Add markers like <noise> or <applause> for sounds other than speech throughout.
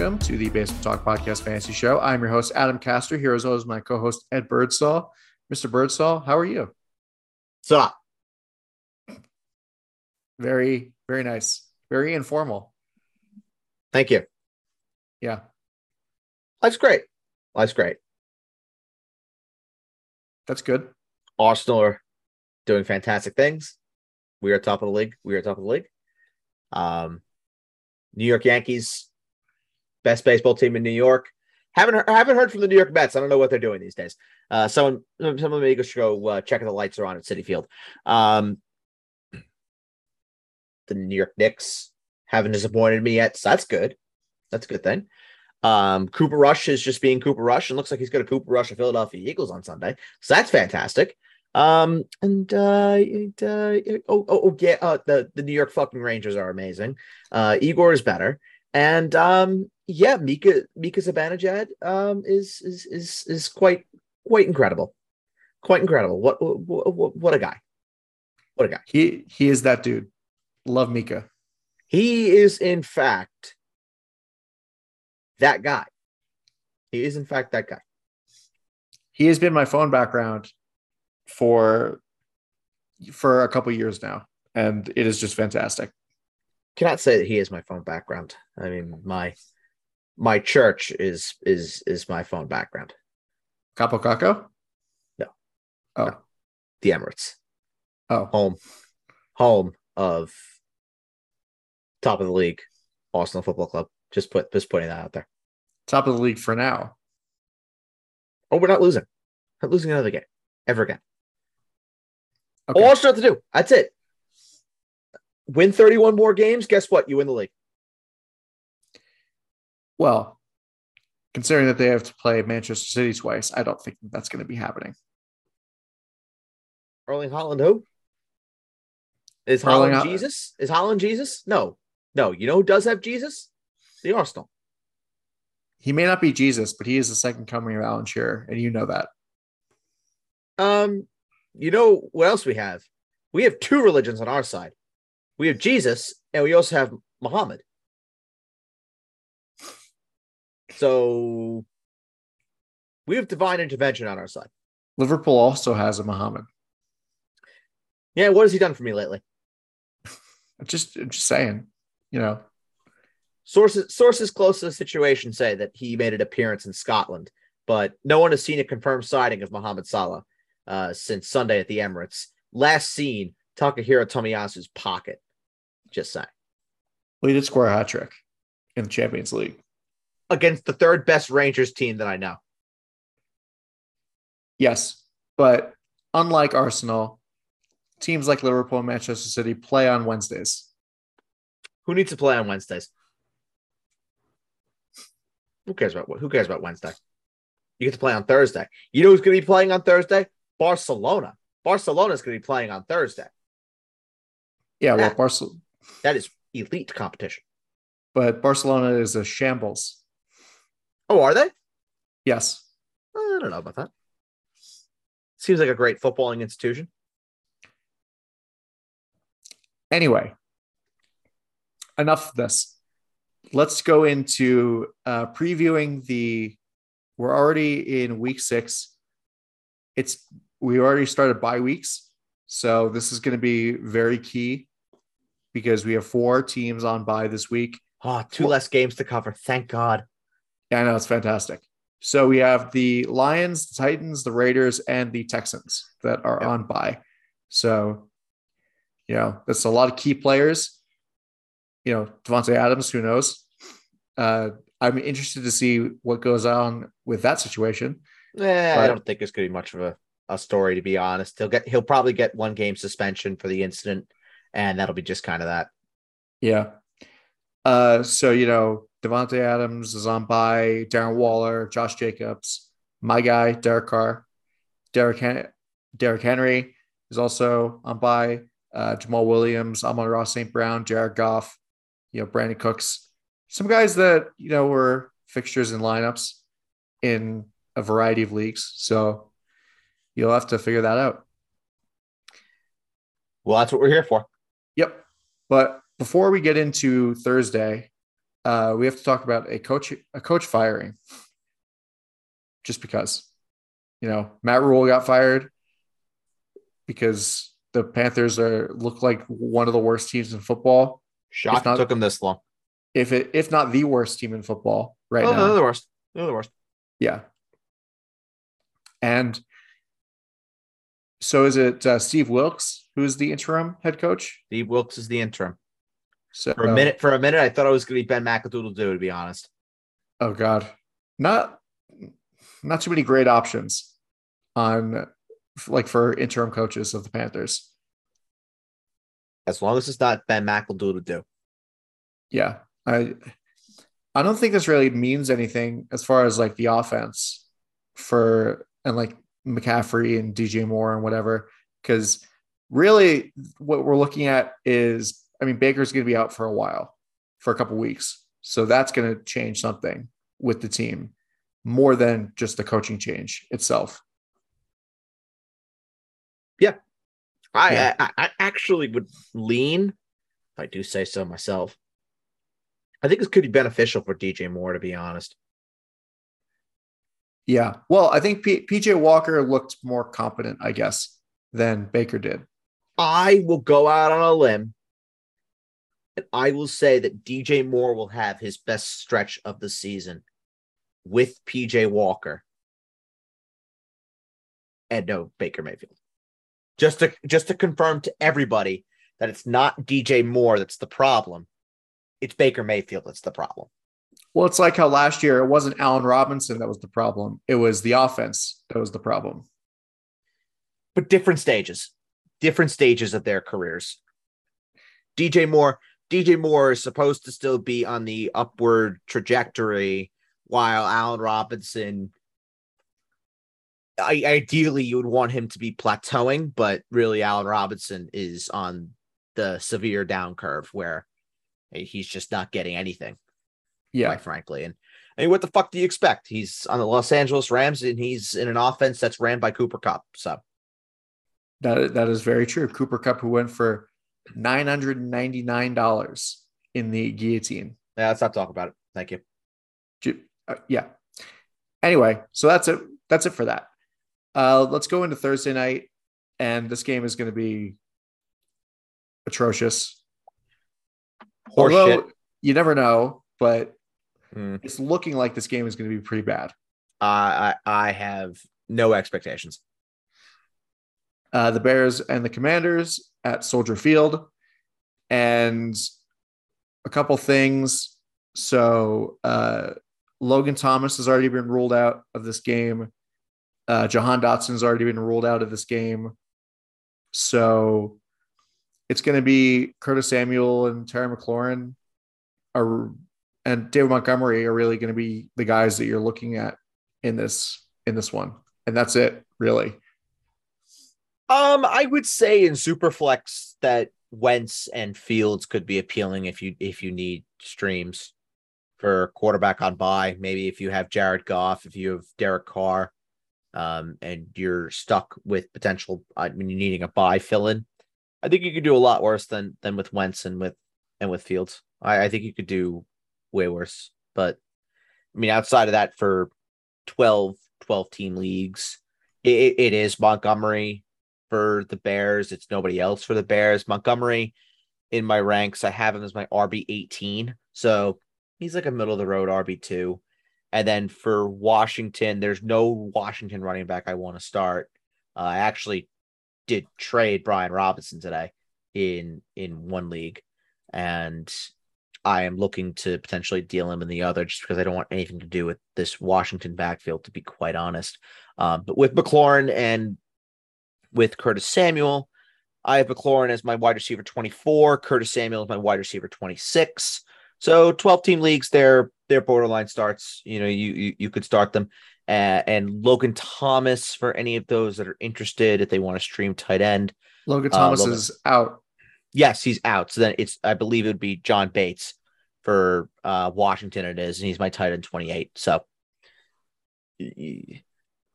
Welcome to the Baseball Talk Podcast Fantasy Show. I'm your host, Adam Castor. Here as always, my co-host, Ed Birdsall. Mr. Birdsall, how are you? What's up? Very, very nice. Very informal. Thank you. Yeah. Life's great. Life's great. That's good. Arsenal are doing fantastic things. We are top of the league. We are top of the league. Um, New York Yankees, best baseball team in New York. Haven't haven't heard from the New York Mets. I don't know what they're doing these days. Uh, someone someone maybe should go uh, check if the lights are on at Citi Field. Um, the New York Knicks haven't disappointed me yet, so that's good. That's a good thing. Um, Cooper Rush is just being Cooper Rush, and looks like he's going to Cooper Rush the Philadelphia Eagles on Sunday, so that's fantastic. Um, and uh, it, uh oh, oh, oh, yeah, uh, the the New York fucking Rangers are amazing. Uh, Igor is better, and um, yeah, Mika Mika Zibanejad um is is is is quite quite incredible, quite incredible. What what what, what a guy! What a guy! He he is that dude. Love Mika. He is in fact that guy. He is in fact that guy. He has been my phone background for for a couple years now, and it is just fantastic. Cannot say that he is my phone background. I mean, my my church is is is my phone background. Capo Caco? No. Oh. No. The Emirates. Oh. Home. Home of top of the league, Arsenal Football Club. Just put just putting that out there. Top of the league for now. Oh, we're not losing. Not losing another game ever again. Okay. All Arsenal have to do. That's it. Win 31 more games. Guess what? You win the league. Well, considering that they have to play Manchester City twice, I don't think that's going to be happening. Erling Haaland, who? Is Erling Haaland Ho- Jesus? Is Haaland Jesus? No. No. You know who does have Jesus? The Arsenal. He may not be Jesus, but he is the second coming of Alan Shearer, and you know that. Um, you know what else we have? We have two religions on our side. We have Jesus, and we also have Muhammad. So we have divine intervention on our side. Liverpool also has a Muhammad. Yeah, what has he done for me lately? <laughs> Just, just saying, you know, Sources sources close to the situation say that he made an appearance in Scotland, but no one has seen a confirmed sighting of Mohamed Salah uh, since Sunday at the Emirates. Last seen Takahiro Tomiyasu's pocket. Just saying. well, he did score a hat trick in the Champions League. Against the third best Rangers team that I know. Yes, but unlike Arsenal, teams like Liverpool and Manchester City play on Wednesdays. Who needs to play on Wednesdays? Who cares about who cares about Wednesday? You get to play on Thursday. You know who's going to be playing on Thursday? Barcelona. Barcelona is going to be playing on Thursday. Yeah, well, Yeah. Barcelona, That is elite competition. but Barcelona is a shambles. Oh, are they? Yes, I don't know about that. Seems like a great footballing institution. Anyway, enough of this. Let's go into uh, previewing the. We're already in week six. It's we already started bye weeks, so this is going to be very key because we have four teams on bye this week. Oh, two less games to cover. Thank God. Yeah, I know it's fantastic. So we have the Lions, the Titans, the Raiders, and the Texans that are Yep. on bye. So, you know, that's a lot of key players. You know, Davante Adams, who knows? Uh, I'm interested to see what goes on with that situation. Eh, I don't think it's going to be much of a, a story, to be honest. He'll get he'll probably get one game suspension for the incident, and that'll be just kind of that. Yeah. Uh, so you know, Davante Adams is on by Darren Waller, Josh Jacobs, my guy, Derek Carr, Derek Hen- Derrick Henry is also on by uh, Jamaal Williams, Amon-Ra St. Brown, Jared Goff, you know, Brandin Cooks, some guys that you know were fixtures in lineups in a variety of leagues. So you'll have to figure that out. Well, that's what we're here for. Yep. But before we get into Thursday, uh, we have to talk about a coach a coach firing. Just because, you know, Matt Rhule got fired because the Panthers are look like one of the worst teams in football. Shock not- took him this long. If it if not the worst team in football right oh, now. they're the worst. They're the worst. Yeah. And so is it uh, Steve Wilks who's the interim head coach? Steve Wilks is the interim. So For a minute, for a minute, I thought it was going to be Ben McAdoodle. Do to be honest. Oh God, not not too many great options on like for interim coaches of the Panthers. As long as it's not Ben McAdoodle, do. Yeah, I I don't think this really means anything as far as like the offense for and like McCaffrey and DJ Moore and whatever because really what we're looking at is I mean Baker's going to be out for a while for a couple weeks so that's going to change something with the team more than just the coaching change itself. I, Yeah. I I actually would lean, if I do say so myself. I think this could be beneficial for DJ Moore, to be honest. Yeah. Well, I think P- PJ Walker looked more competent, I guess, than Baker did. I will go out on a limb and I will say that DJ Moore will have his best stretch of the season with PJ Walker and no Baker Mayfield. Just to just to confirm to everybody that it's not DJ Moore that's the problem. It's Baker Mayfield that's the problem. Well, it's like how last year it wasn't Allen Robinson that was the problem. It was the offense that was the problem. but different stages, different stages of their careers. DJ Moore, DJ Moore is supposed to still be on the upward trajectory, while Allen Robinson, I, ideally, you would want him to be plateauing, but really, Allen Robinson is on the severe down curve where he's just not getting anything Yeah. quite frankly. And I mean, what the fuck do you expect? He's on the Los Angeles Rams and he's in an offense that's ran by Cooper Kupp. So That, that is very true. Cooper Kupp, who went for $999 in the guillotine. yeah, let's not talk about it. Thank you. Uh, yeah. Anyway, so that's it. That's it for that. Uh, let's go into Thursday night, and this game is going to be atrocious. Horse Although shit. you never know, but Hmm. it's looking like this game is going to be pretty bad. I I I have no expectations. Uh, the Bears and the Commanders at Soldier Field, and a couple things. So uh, Logan Thomas has already been ruled out of this game. Uh, Jahan Dotson's already been ruled out of this game. So it's going to be Curtis Samuel and Terry McLaurin are, and David Montgomery are really going to be the guys that you're looking at in this in this one, and that's it really. Um, I would say in Superflex that Wentz and Fields could be appealing if you if you need streams for quarterback on buy. Maybe if you have Jared Goff, if you have Derek Carr, um, and you're stuck with potential. I mean, you're needing a buy fill in. I think you could do a lot worse than than with Wentz and with and with Fields. I, I think you could do way worse. But I mean, outside of that, for 12, 12 team leagues, it, it is Montgomery for the Bears. It's nobody else for the Bears. Montgomery in my ranks, I have him as my RB 18. So he's like a middle of the road RB 2. And then for Washington, there's no Washington running back I want to start. Uh, I actually did trade Brian Robinson today in in one league, and I am looking to potentially deal him in the other just because I don't want anything to do with this Washington backfield, to be quite honest. Um, but with McLaurin and with Curtis Samuel, I have McLaurin as my wide receiver 24, Curtis Samuel as my wide receiver 26. So 12 team leagues, they're they're borderline starts. You know, you you, you could start them. Uh, and Logan Thomas for any of those that are interested if they want to stream tight end. Logan Uh, Thomas Logan. is out. Yes, he's out. So then it's I believe it would be John Bates for uh Washington it is, and he's my tight end 28. So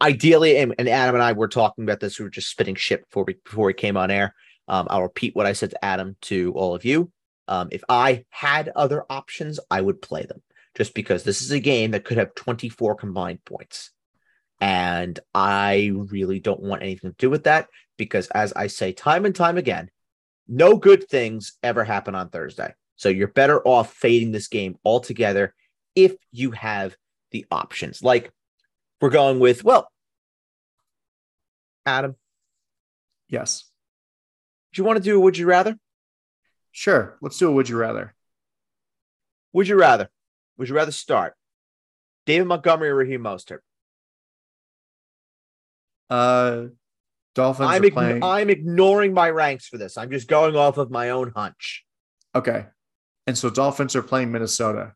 ideally, and, and Adam and I were talking about this, we were just spitting shit before we before we came on air. Um, I'll repeat what I said to Adam to all of you. Um, if I had other options, I would play them just because this is a game that could have 24 combined points. And I really don't want anything to do with that because, as I say time and time again, no good things ever happen on Thursday. So you're better off fading this game altogether if you have the options. Like we're going with, well, Adam, Yes. do you want to do a would you rather? Sure. Let's do a would you rather. Would you rather? Would you rather start David Montgomery or Raheem Mostert? Uh Dolphins I'm, are ign- playing. I'm ignoring my ranks for this. I'm just going off of my own hunch. okay. And so Dolphins are playing Minnesota.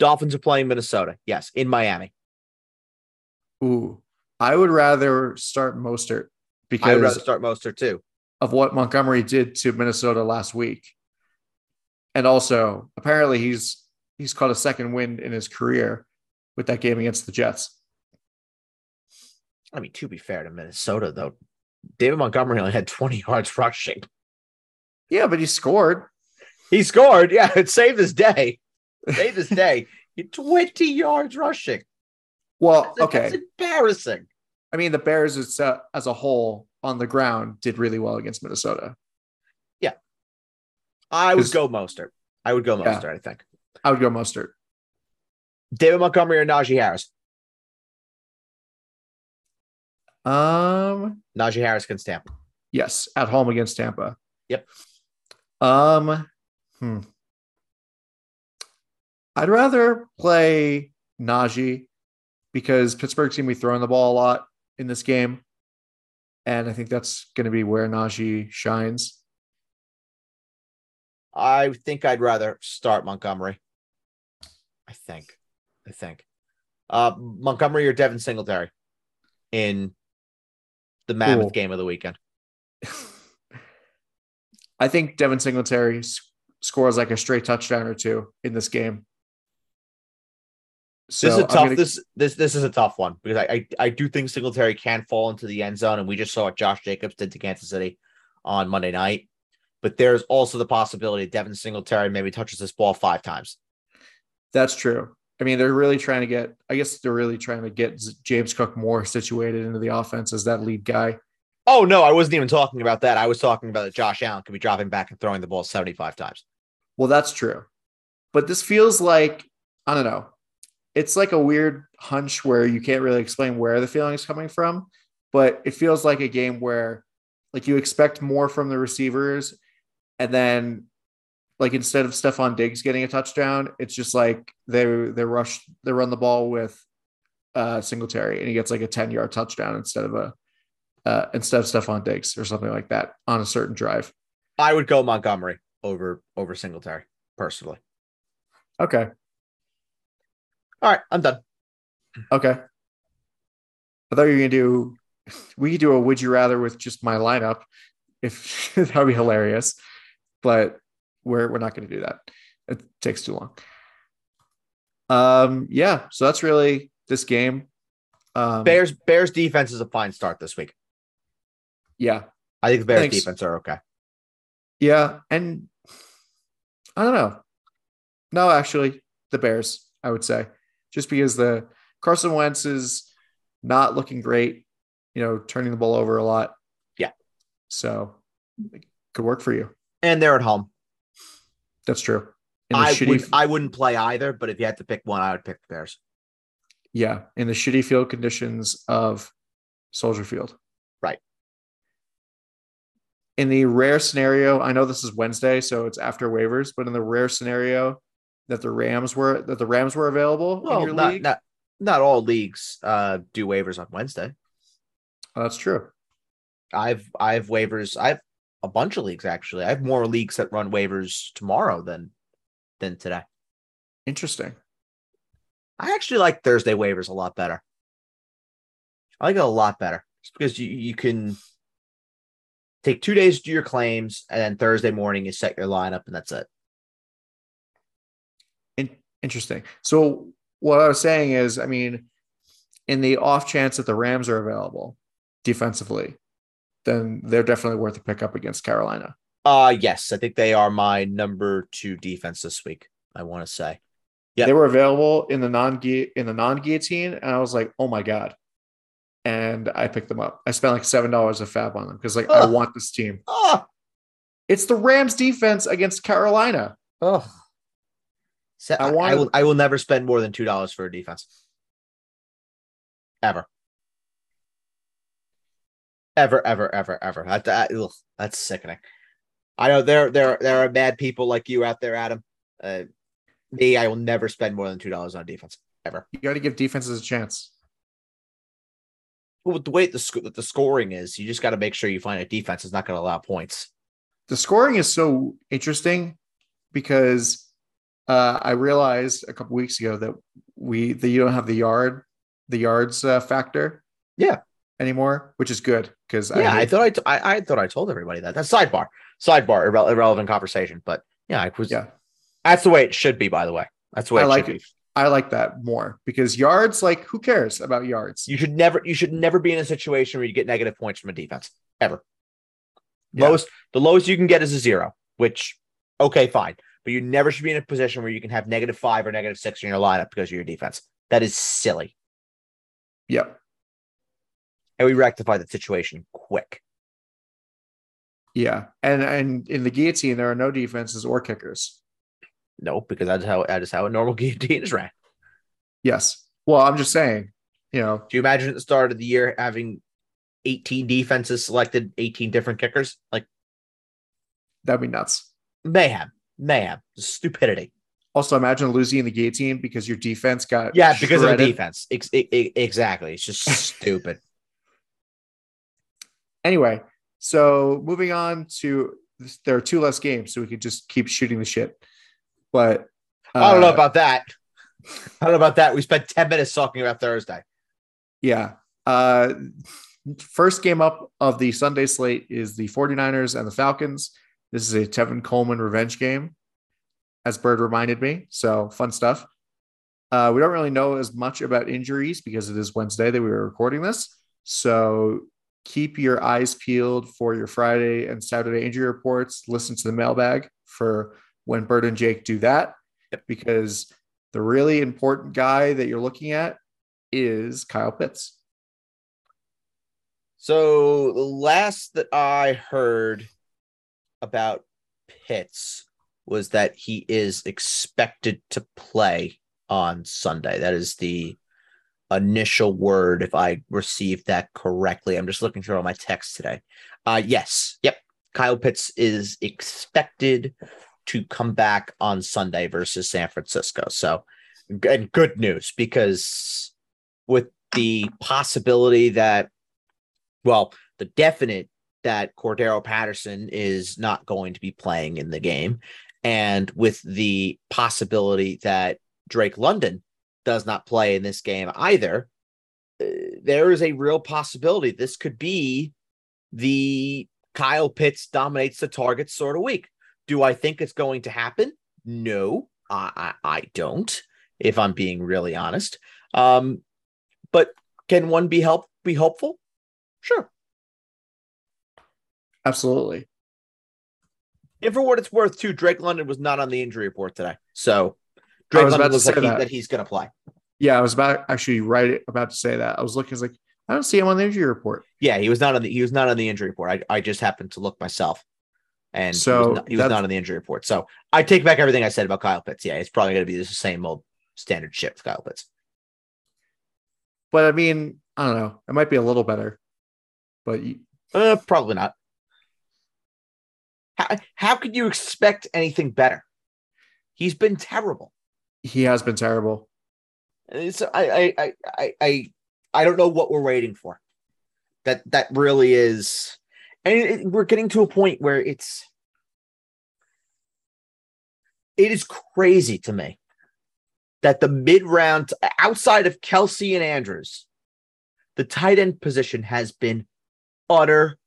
Dolphins are playing Minnesota. Yes, in Miami. Ooh. I would rather start Mostert because I would because rather start Mostert too. of what Montgomery did to Minnesota last week. And also, apparently he's he's caught a second wind in his career with that game against the Jets. I mean, to be fair to Minnesota, though, David Montgomery only had 20 yards rushing. Yeah, but he scored. He scored. Yeah, <laughs> it saved his day. Saved his day. 20 yards rushing. Well, That's, okay. embarrassing. I mean, the Bears as a, as a whole on the ground did really well against Minnesota. Yeah, I would go Mostert. I would go Yeah. I think. I would go Mustard. David Montgomery or Najee Harris? Um, Najee Harris against Tampa. yes, at home against Tampa. Yep. Um, hmm. I'd rather play Najee because Pittsburgh's gonna be throwing the ball a lot in this game, and I think that's gonna be where Najee shines. I think I'd rather start Montgomery. I think. I think. Uh, Montgomery or Devin Singletary in the mammoth Cool. game of the weekend. <laughs> I think Devin Singletary scores like a straight touchdown or two in this game. So this is a tough. gonna- This this this is a tough one because I, I I do think Singletary can fall into the end zone, and we just saw what Josh Jacobs did to Kansas City on Monday night. But there's also the possibility Devin Singletary maybe touches this ball five times. That's true. I mean, they're really trying to get, I guess they're really trying to get James Cook more situated into the offense as that lead guy. Oh no, I wasn't even talking about that. I was talking about that Josh Allen could be dropping back and throwing the ball 75 times. Well, that's true. But this feels like, I don't know, it's like a weird hunch where you can't really explain where the feeling is coming from. But it feels like a game where, like, you expect more from the receivers. And then, like, instead of Stefon Diggs getting a touchdown, it's just like they they rush, they run the ball with uh, Singletary and he gets like a 10 yard touchdown instead of a, uh, instead of Stefon Diggs or something like that on a certain drive. I would go Montgomery over over Singletary personally. Okay. All right, I'm done. Okay. I thought you were gonna do. We could do a would you rather with just my lineup, if <laughs> that would be hilarious, but we're we're not gonna do that. It takes too long. Um. Yeah. So that's really this game. Um, Bears Bears defense is a fine start this week. Yeah. I think the Bears Thanks. defense are okay. Yeah. And I don't know. No, actually, the Bears. I would say just because the Carson Wentz is not looking great. You know, turning the ball over a lot. Yeah. So it could work for you. And they're at home. That's true. In the I shitty, would I wouldn't play either, but if you had to pick one, I would pick the Bears. yeah, in the shitty field conditions of Soldier Field. Right. In the rare scenario, I know this is Wednesday, so it's after waivers, but in the rare scenario that the Rams were that the Rams were available in Well, your not, league, not not all leagues uh, do waivers on Wednesday. oh, that's true. I've I've waivers. I've a bunch of leagues actually. I have more leagues that run waivers tomorrow than than today. Interesting. I actually like Thursday waivers a lot better. I like it a lot better just because you, you can take two days to do your claims and then Thursday morning you set your lineup and that's it. In- interesting. So what I was saying is, I mean, in the off chance that the Rams are available defensively, then they're definitely worth a pickup against Carolina. Uh yes, I think they are my number two defense this week. I want to say. yeah, They were available in the non in the non guillotine, and I was like, oh my god. And I picked them up. I spent like seven dollars a fab on them because like I want this team. Oh, It's the Rams defense against Carolina. oh. So, I I, will. I will never spend more than two dollars for a defense. Ever. Ever, ever, ever, ever. That, that- ugh, that's sickening. I know there, there, there are bad people like you out there, Adam. Uh, me, I will never spend more than two dollars on defense ever. You got to give defenses a chance. Well, with the way the sc- the scoring is, you just got to make sure you find a defense is not going to allow points. The scoring is so interesting because uh, I realized a couple weeks ago that we that you don't have the yard the yards uh, factor Yeah. anymore, which is good because Yeah, I, hate- thought I, t- I, I thought I told everybody that. That's sidebar, sidebar, irre- irrelevant conversation. But yeah, I was. yeah That's the way it should be, by the way. That's the way I it like should it. be. I like that more because yards like who cares about yards? You should never you should never be in a situation where you get negative points from a defense. Ever. Yeah. Lowest the lowest you can get is a zero, which okay, fine. But you never should be in a position where you can have negative five or negative six in your lineup because of your defense. That is silly. Yep. And we rectify the situation quick. Yeah. And and in the guillotine, there are no defenses or kickers. No, because that's how that is how a normal <laughs> guillotine is ran. Yes. Well, I'm just saying, you know, Do you imagine at the start of the year having 18 defenses selected, 18 different kickers? Like that'd be nuts. mayhem, mayhem, stupidity. Also, imagine losing in the guillotine because your defense got Yeah, because of the defense. Ex- e- e- exactly. It's just <laughs> stupid. Anyway, so moving on to there are two less games, so we could just keep shooting the shit. But I don't know uh, about that. I don't know about that. We spent 10 minutes talking about Thursday. Yeah. Uh, first game up of the Sunday slate is the 49ers and the Falcons. This is a Tevin Coleman revenge game, as Bird reminded me. So fun stuff. Uh, we don't really know as much about injuries because it is Wednesday that we were recording this. So keep your eyes peeled for your Friday and Saturday injury reports. Listen to the mailbag for when Bird and Jake do that, because the really important guy that you're looking at is Kyle Pitts. So the last that I heard about Pitts was that he is expected to play on Sunday. That is the initial word, if I received that correctly. I'm just looking through all my texts today. Uh yes. Yep. Kyle Pitts is expected to come back on Sunday versus San Francisco. So and good news because with the possibility that well, the definite that Cordarrelle Patterson is not going to be playing in the game, and with the possibility that Drake London does not play in this game either, uh, there is a real possibility this could be the Kyle Pitts dominates the target sort of week. Do I think it's going to happen? No, I, I, I don't, if I'm being really honest. Um, but can one be help be hopeful? Sure. Absolutely. And for what it's worth, too, Drake London was not on the injury report today. So Drake was London about to looks like say he, that. that he's going to play. Yeah, I was about actually right about to say that. I was looking, I was like, I don't see him on the injury report. Yeah, he was not on the he was not on the injury report. I, I just happened to look myself, and he So was, not, he was not on the injury report. So I take back everything I said about Kyle Pitts. Yeah, it's probably going to be the same old standard shit with Kyle Pitts. But I mean, I don't know. It might be a little better. But you, Uh, probably not. How how could you expect anything better? He's been terrible. he has been terrible. Uh, it's, I, I, I, I, I, I don't know what we're waiting for. That that really is, and it- we're getting to a point where it's, it is crazy to me that the mid round outside of Kelce and Andrews, the tight end position has been utter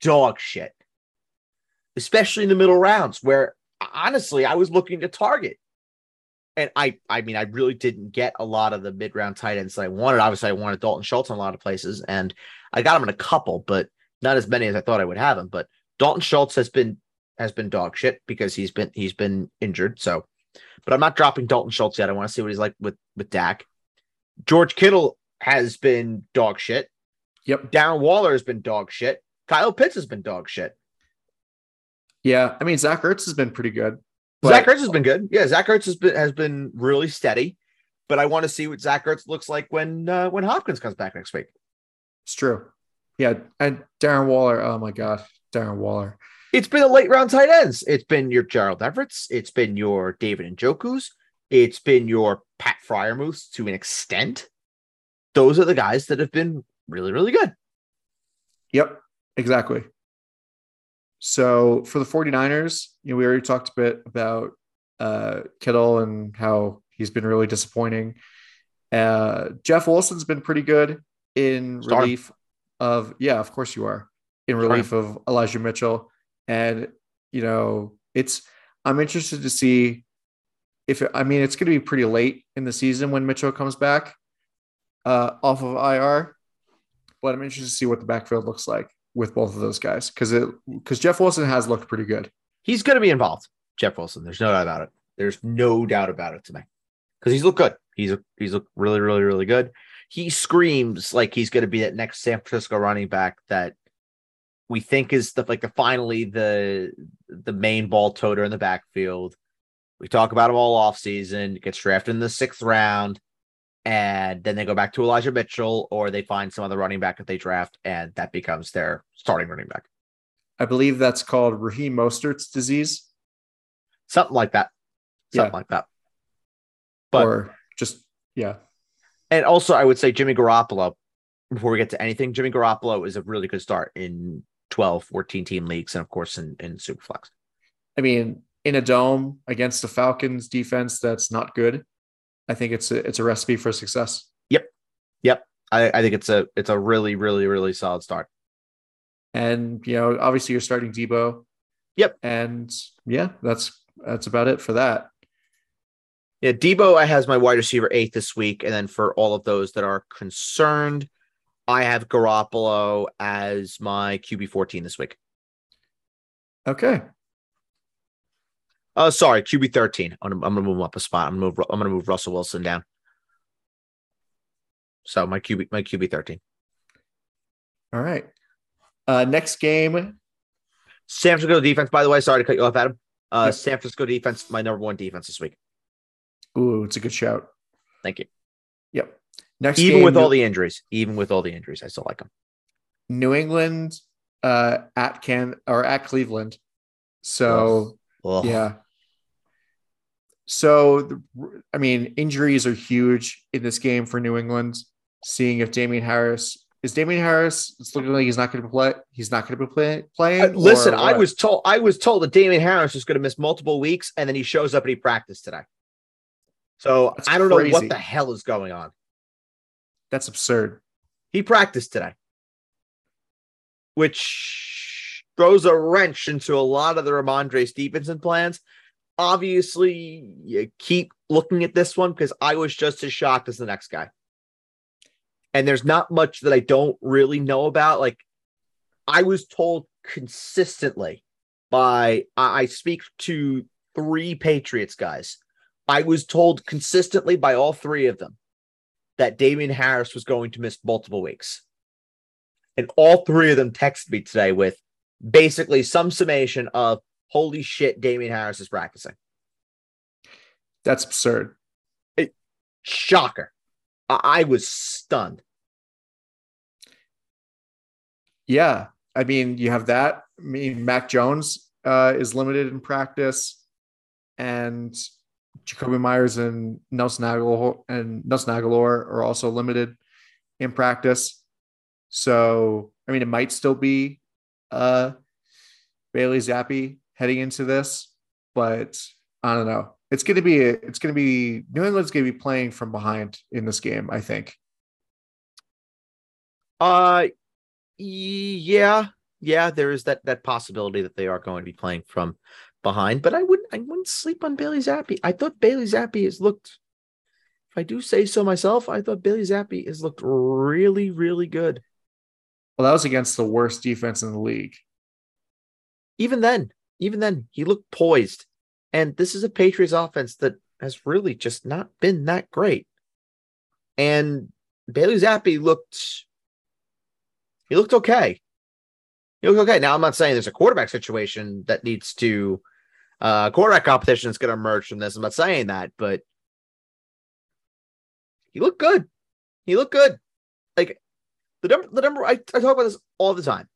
dog shit, especially in the middle rounds where honestly I was looking to target and I I mean I really didn't get a lot of the mid round tight ends that I wanted. Obviously, I wanted Dalton Schultz in a lot of places, and I got him in a couple, but not as many as I thought I would have him. But Dalton Schultz has been has been dog shit because he's been he's been injured. So, but I'm not dropping Dalton Schultz yet. I want to see what he's like with with Dak. George Kittle has been dog shit. Yep. Darren Waller has been dog shit. Kyle Pitts has been dog shit. Yeah, I mean Zach Ertz has been pretty good. Zach Ertz has been good. Yeah, Zach Ertz has been has been really steady. But I want to see what Zach Ertz looks like when uh, when Hopkins comes back next week. It's true. Yeah, and Darren Waller. Oh my god, Darren Waller. It's been a late round tight ends. It's been your Gerald Everett's. It's been your David Njoku's. It's been your Pat Freiermuth to an extent. Those are the guys that have been really, really good. Yep, exactly. So for the 49ers, you know, we already talked a bit about uh, Kittle and how he's been really disappointing. Uh, Jeff Wilson's been pretty good in Star. relief of, yeah, of course you are, in relief of Elijah Mitchell. And, you know, it's, I'm interested to see if, it, I mean, it's going to be pretty late in the season when Mitchell comes back uh, off of IR, but I'm interested to see what the backfield looks like with both of those guys because it, because Jeff Wilson has looked pretty good. He's going to be involved, Jeff Wilson. There's no doubt about it. There's no doubt about it to me because he's looked good. He's he's looked really, really, really good. He screams like he's going to be that next San Francisco running back that we think is the like the finally the the main ball toter in the backfield. We talk about him all off season. Gets drafted in the sixth round, and then they go back to Elijah Mitchell, or they find some other running back that they draft, and that becomes their starting running back. I believe that's called Raheem Mostert's disease. Something like that. Something Yeah. like that. But or just yeah. and also I would say Jimmy Garoppolo, before we get to anything, Jimmy Garoppolo is a really good start in 12, 14 team leagues, and of course in, in Superflex. I mean, in a dome against the Falcons defense that's not good, I think it's a it's a recipe for success. Yep. Yep. I, I think it's a it's a really, really, really solid start. And you know, obviously you're starting Deebo. Yep. And yeah, that's that's about it for that. Yeah, Deebo I has my wide receiver eight this week, and then for all of those that are concerned, I have Garoppolo as my QB 14 this week. Okay. Oh, sorry, QB 13. I'm gonna, I'm gonna move him up a spot. I'm gonna move I'm gonna move Russell Wilson down. So my QB my QB 13. All right. Uh next game. San Francisco defense, by the way, sorry to cut you off, Adam. Uh, Yep. San Francisco defense, my number one defense this week. Ooh, it's a good shout. Thank you. Yep. Next Even game, with all the injuries, even with all the injuries, I still like them. New England uh at Can or at Cleveland. So. Yeah. So, I mean, injuries are huge in this game for New England. Seeing if Damien Harris is Damien Harris, it's looking like he's not going to play. He's not going to be play, playing. Uh, listen, I was told I was told that Damien Harris was going to miss multiple weeks, and then he shows up and he practiced today. So That's I don't know what the hell is going on. That's absurd. He practiced today, which throws a wrench into a lot of the Rhamondre Stevenson plans. Obviously, you keep looking at this one because I was just as shocked as the next guy. And there's not much that I don't really know about. Like, I was told consistently by, I speak to three Patriots guys. I was told consistently by all three of them that Damien Harris was going to miss multiple weeks. And all three of them texted me today with basically some summation of holy shit, Damien Harris is practicing. That's absurd. Shocker. I, I was stunned. Yeah. I mean, you have that. I mean, Mac Jones uh, is limited in practice, and Jakobi Meyers and Nelson Agholor and Nelson Agholor are also limited in practice. So, I mean, it might still be uh, Bailey Zappe heading into this, but I don't know. It's going to be it's going to be New England's going to be playing from behind in this game. I think. Uh yeah, yeah, there is that that possibility that they are going to be playing from behind, but I wouldn't I wouldn't sleep on Bailey Zappe. I thought Bailey Zappe has looked if I do say so myself, I thought Bailey Zappe has looked really, really good. Well, that was against the worst defense in the league. even then, even then, he looked poised. And this is a Patriots offense that has really just not been that great. And Bailey Zappi looked he looked okay. He looked okay. Now I'm not saying there's a quarterback situation that needs to uh quarterback competition is going to emerge from this. I'm not saying that, but he looked good. He looked good. Like the number, the number I, I talk about this all the time.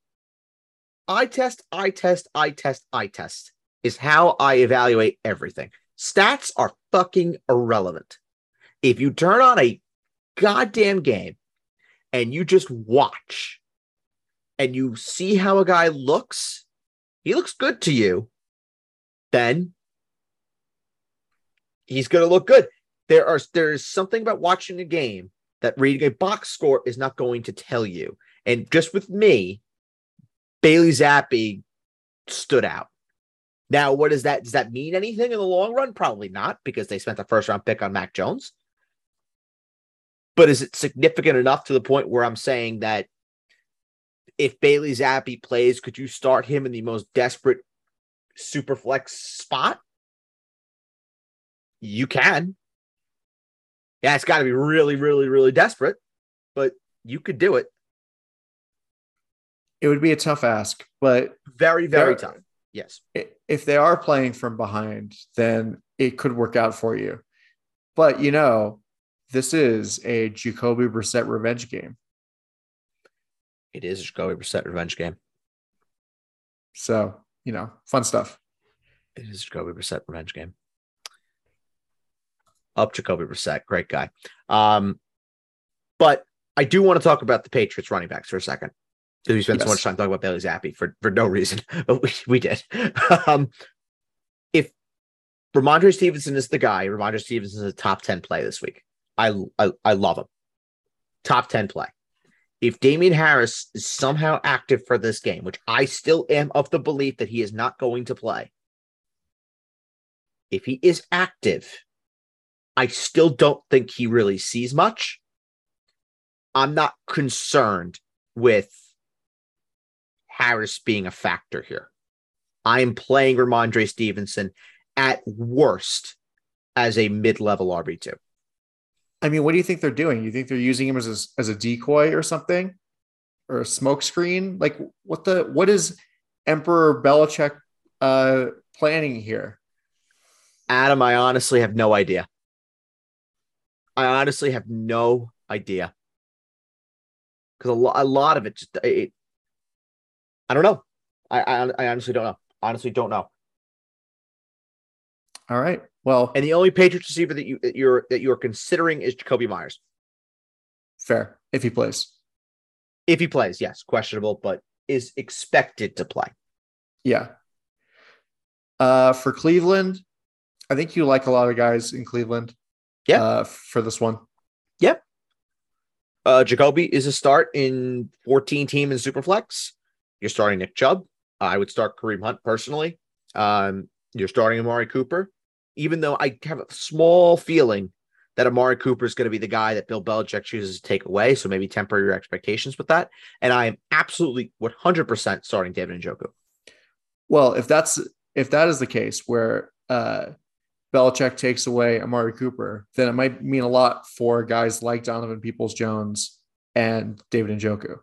I test, I test, I test, I test is how I evaluate everything. Stats are fucking irrelevant. If you turn on a goddamn game and you just watch and you see how a guy looks, he looks good to you, then he's going to look good. There are there is something about watching a game that reading a box score is not going to tell you. And just with me, Bailey Zappe stood out. Now, what does that does that mean anything in the long run? Probably not, because they spent the first round pick on Mac Jones. But is it significant enough to the point where I'm saying that if Bailey Zappe plays, could you start him in the most desperate super flex spot? You can. Yeah, it's got to be really, really, really desperate, but you could do it. It would be a tough ask, but very, very tough. Yes. If they are playing from behind, then it could work out for you. But you know, this is a Jacoby Brissett revenge game. It is a Jacoby Brissett revenge game. So, you know, fun stuff. It is a Jacoby Brissett revenge game up Jacoby Brissett. Great guy. Um, but I do want to talk about the Patriots running backs for a second. We spent yes. so much time talking about Bailey Zappe for, for no reason, <laughs> but we, we did. <laughs> um, if Rhamondre Stevenson is the guy, Rhamondre Stevenson is a top 10 play this week. I, I, I love him. Top 10 play. If Damien Harris is somehow active for this game, which I still am of the belief that he is not going to play, if he is active, I still don't think he really sees much. I'm not concerned with Harris being a factor here. I am playing Rhamondre Stevenson at worst as a mid-level RB2. I mean, what do you think they're doing? You think they're using him as a, as a decoy or something? Or a smokescreen? Like what the what is Emperor Belichick uh planning here? Adam, I honestly have no idea. I honestly have no idea because a, lo- a lot of it just it, I don't know. I, I I honestly don't know. Honestly, don't know. All right. Well, and the only Patriots receiver that you that you're that you're considering is Jakobi Meyers. Fair, if he plays. If he plays, yes, questionable, but is expected to play. Yeah. Uh, for Cleveland, I think you like a lot of guys in Cleveland. Yeah. Uh, for this one. Yep. Yeah. Uh, Jacoby is a start in 14 team in Superflex. You're starting Nick Chubb. I would start Kareem Hunt personally. Um, you're starting Amari Cooper, even though I have a small feeling that Amari Cooper is going to be the guy that Bill Belichick chooses to take away. So maybe temper your expectations with that. And I am absolutely 100% starting David Njoku. Well, if that's if that is the case, where uh, Belichick takes away Amari Cooper, then it might mean a lot for guys like Donovan Peoples Jones and David Njoku.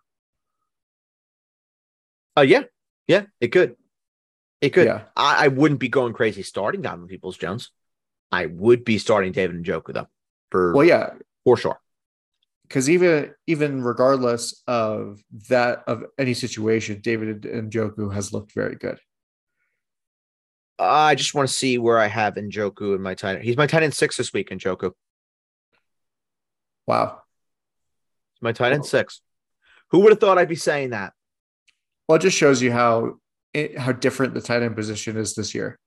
Uh, yeah, yeah, it could. It could. Yeah. I, I wouldn't be going crazy starting Donovan Peoples Jones. I would be starting David Njoku though. For well, yeah, for sure. Because even even regardless of that of any situation, David and Njoku has looked very good. I just want to see where I have Njoku in my tight. He's my tight end six this week, Njoku. Wow. He's my tight end six. Who would have thought I'd be saying that? Well, it just shows you how how different the tight end position is this year.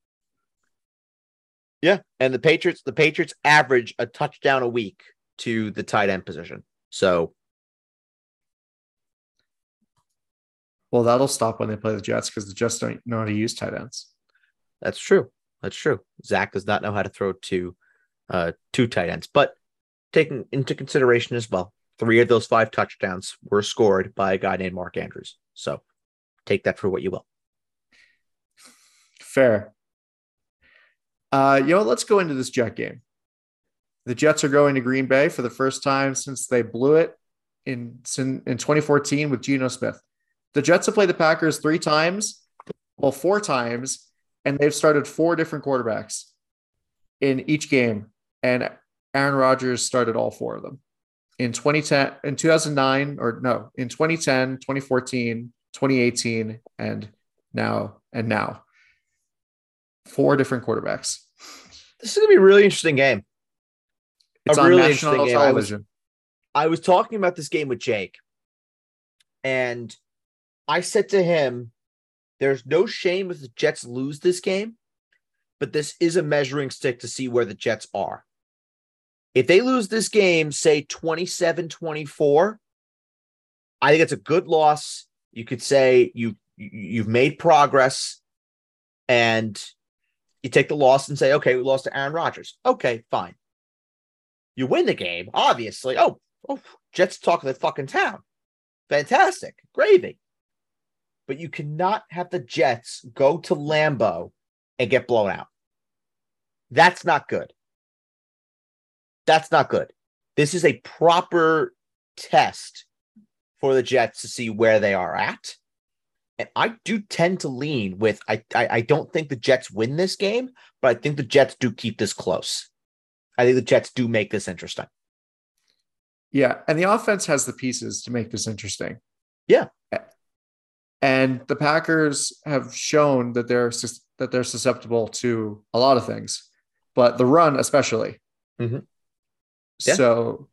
Yeah, and the Patriots the Patriots average a touchdown a week to the tight end position. So Well, that'll stop when they play the Jets because the Jets don't know how to use tight ends. That's true. That's true. Zach does not know how to throw to uh, two tight ends, but taking into consideration as well, three of those five touchdowns were scored by a guy named Mark Andrews. So take that for what you will. Fair. Uh, you know, let's go into this Jet game. The Jets are going to Green Bay for the first time since they blew it in in 2014 with Geno Smith. The Jets have played the Packers three times, well, four times, and they've started four different quarterbacks in each game, and Aaron Rodgers started all four of them in 2010, in 2009, or no, in 2010, 2014, 2018, and now and now. Four different quarterbacks. This is gonna be a really interesting game. It's A on really national interesting game. I was- I was talking about this game with Jake, and I said to him, There's no shame if the Jets lose this game, but this is a measuring stick to see where the Jets are. If they lose this game, say 27 24, I think it's a good loss. You could say you you- you've made progress and you take the loss and say, okay, we lost to Aaron Rodgers. Okay, fine. You win the game, obviously. Oh, oh, Jets talk of the fucking town. Fantastic. Gravy. But you cannot have the Jets go to Lambeau and get blown out. That's not good. That's not good. This is a proper test for the Jets to see where they are at. And I do tend to lean with I, I I don't think the Jets win this game, but I think the Jets do keep this close. I think the Jets do make this interesting. Yeah, and the offense has the pieces to make this interesting. Yeah. And the Packers have shown that they're sus- that they're susceptible to a lot of things, but the run especially. Mhm. Yeah. So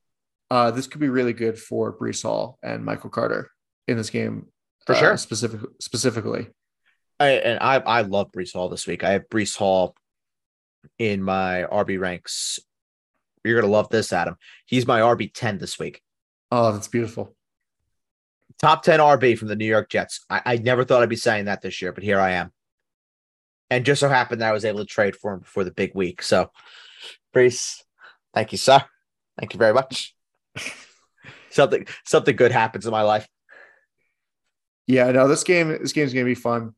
uh, this could be really good for Breece Hall and Michael Carter in this game For uh, sure. Specific, specifically, I, and I I love Breece Hall this week. I have Breece Hall in my RB ranks. You're gonna love this, Adam. He's my RB 10 this week. oh, that's beautiful. Top 10 RB from the New York Jets. I, I never thought I'd be saying that this year, but here I am. And just so happened that I was able to trade for him before the big week. So, Breece, thank you, sir. Thank you very much. Something something good happens in my life. Yeah, no, this game this game's gonna be fun.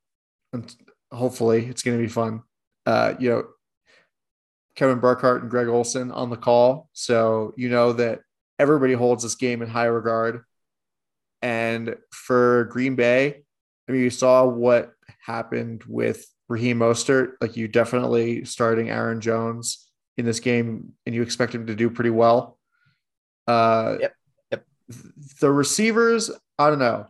And hopefully it's gonna be fun. Uh, you know, Kevin Burkhardt and Greg Olsen on the call. So you know that everybody holds this game in high regard. And for Green Bay, I mean, you saw what happened with Raheem Mostert. Like you definitely starting Aaron Jones in this game, and you expect him to do pretty well. Uh, Yep, The receivers, I don't know,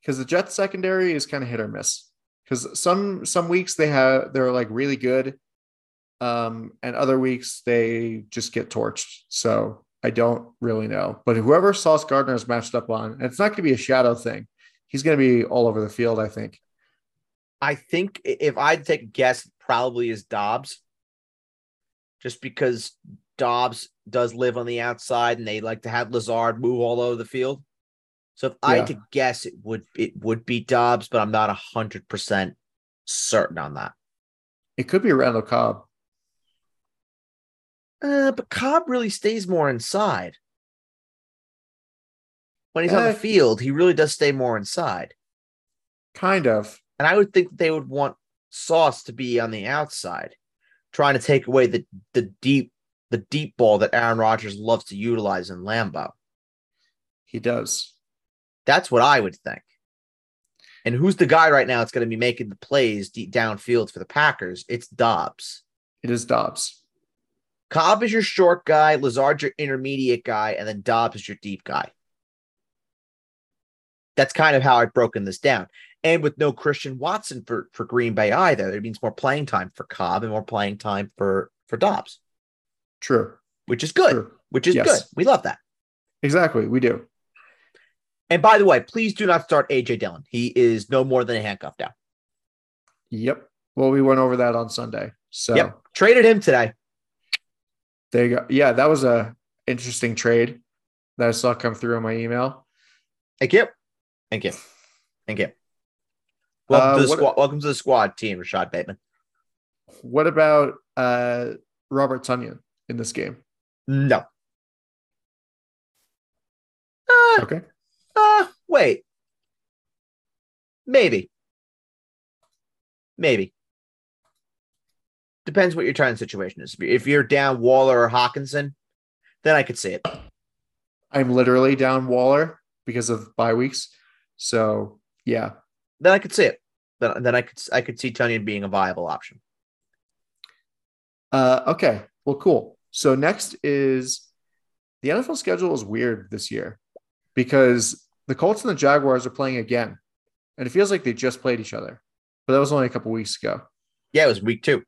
because the Jets secondary is kind of hit or miss. Because some some weeks they have they're like really good, um, and other weeks they just get torched. So I don't really know. But whoever Sauce Gardner is matched up on, it's not going to be a shadow thing. He's going to be all over the field. I think. I think if I'd take a guess, probably is Doubs. Just because Doubs does live on the outside and they like to have Lazard move all over the field. So if I had to guess, it would it would be Doubs, but I'm not hundred percent certain on that. It could be Randall Cobb. Uh, but Cobb really stays more inside. When he's on Uh, the field, he really does stay more inside. Kind of. And I would think they would want Sauce to be on the outside, trying to take away the the deep the deep ball that Aaron Rodgers loves to utilize in Lambeau. He does. That's what I would think. And who's the guy right now that's going to be making the plays deep downfield for the Packers? It's Doubs. It is Doubs. Cobb is your short guy, Lazard's your intermediate guy, and then Doubs is your deep guy. That's kind of how I've broken this down. And with no Christian Watson for, for Green Bay either, it means more playing time for Cobb and more playing time for, for Doubs, True. which is good, True. which is Yes. good. We love that. Exactly. We do. And by the way, please do not start AJ Dillon. He is no more than a handcuff now. Yep. Well, we went over that on Sunday. So Yep. Traded him today. there you go. Yeah, that was a interesting trade that I saw come through on my email. Thank you. Thank you. Thank you. Welcome, Uh, to the squad. Welcome to the squad team, Rashad Bateman. What about uh, Robert Tonyan in this game? No. Uh, Okay. Uh, wait. Maybe. Maybe. depends what your turn situation is. If you're down Waller or Hockenson, then I could see it. I'm literally down Waller because of bye weeks. So yeah. Then I could see it. Then, then I could I could see Tonyan being a viable option. Uh, okay. Well, cool. So next is the NFL schedule is weird this year because the Colts and the Jaguars are playing again, and it feels like they just played each other, but that was only a couple weeks ago. Yeah, it was week two.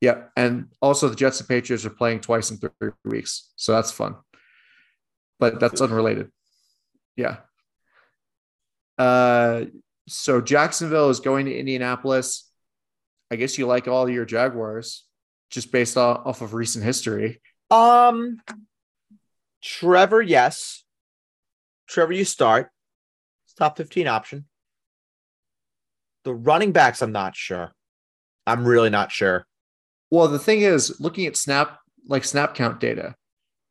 Yeah, and also the Jets and Patriots are playing twice in three weeks, so that's fun. But that's unrelated. Yeah. Uh, so Jacksonville is going to Indianapolis. I guess you like all your Jaguars just based off, off of recent history. Um, Trevor, yes. Trevor, you start. top 15 option. The running backs, I'm not sure. I'm really not sure. Well, the thing is, looking at snap like snap count data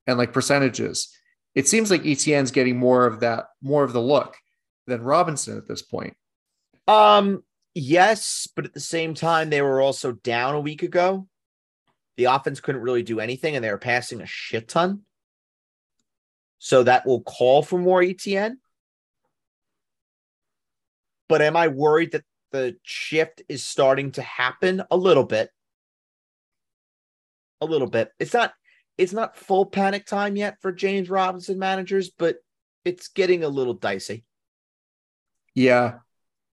and like percentages, it seems like ETN's getting more of that, more of the look than Robinson at this point. Um, yes, but at the same time, they were also down a week ago. The offense couldn't really do anything, and they were passing a shit ton. So that will call for more ETN. But am I worried that the shift is starting to happen a little bit? A little bit. It's not it's not full panic time yet for James Robinson managers, but it's getting a little dicey. Yeah.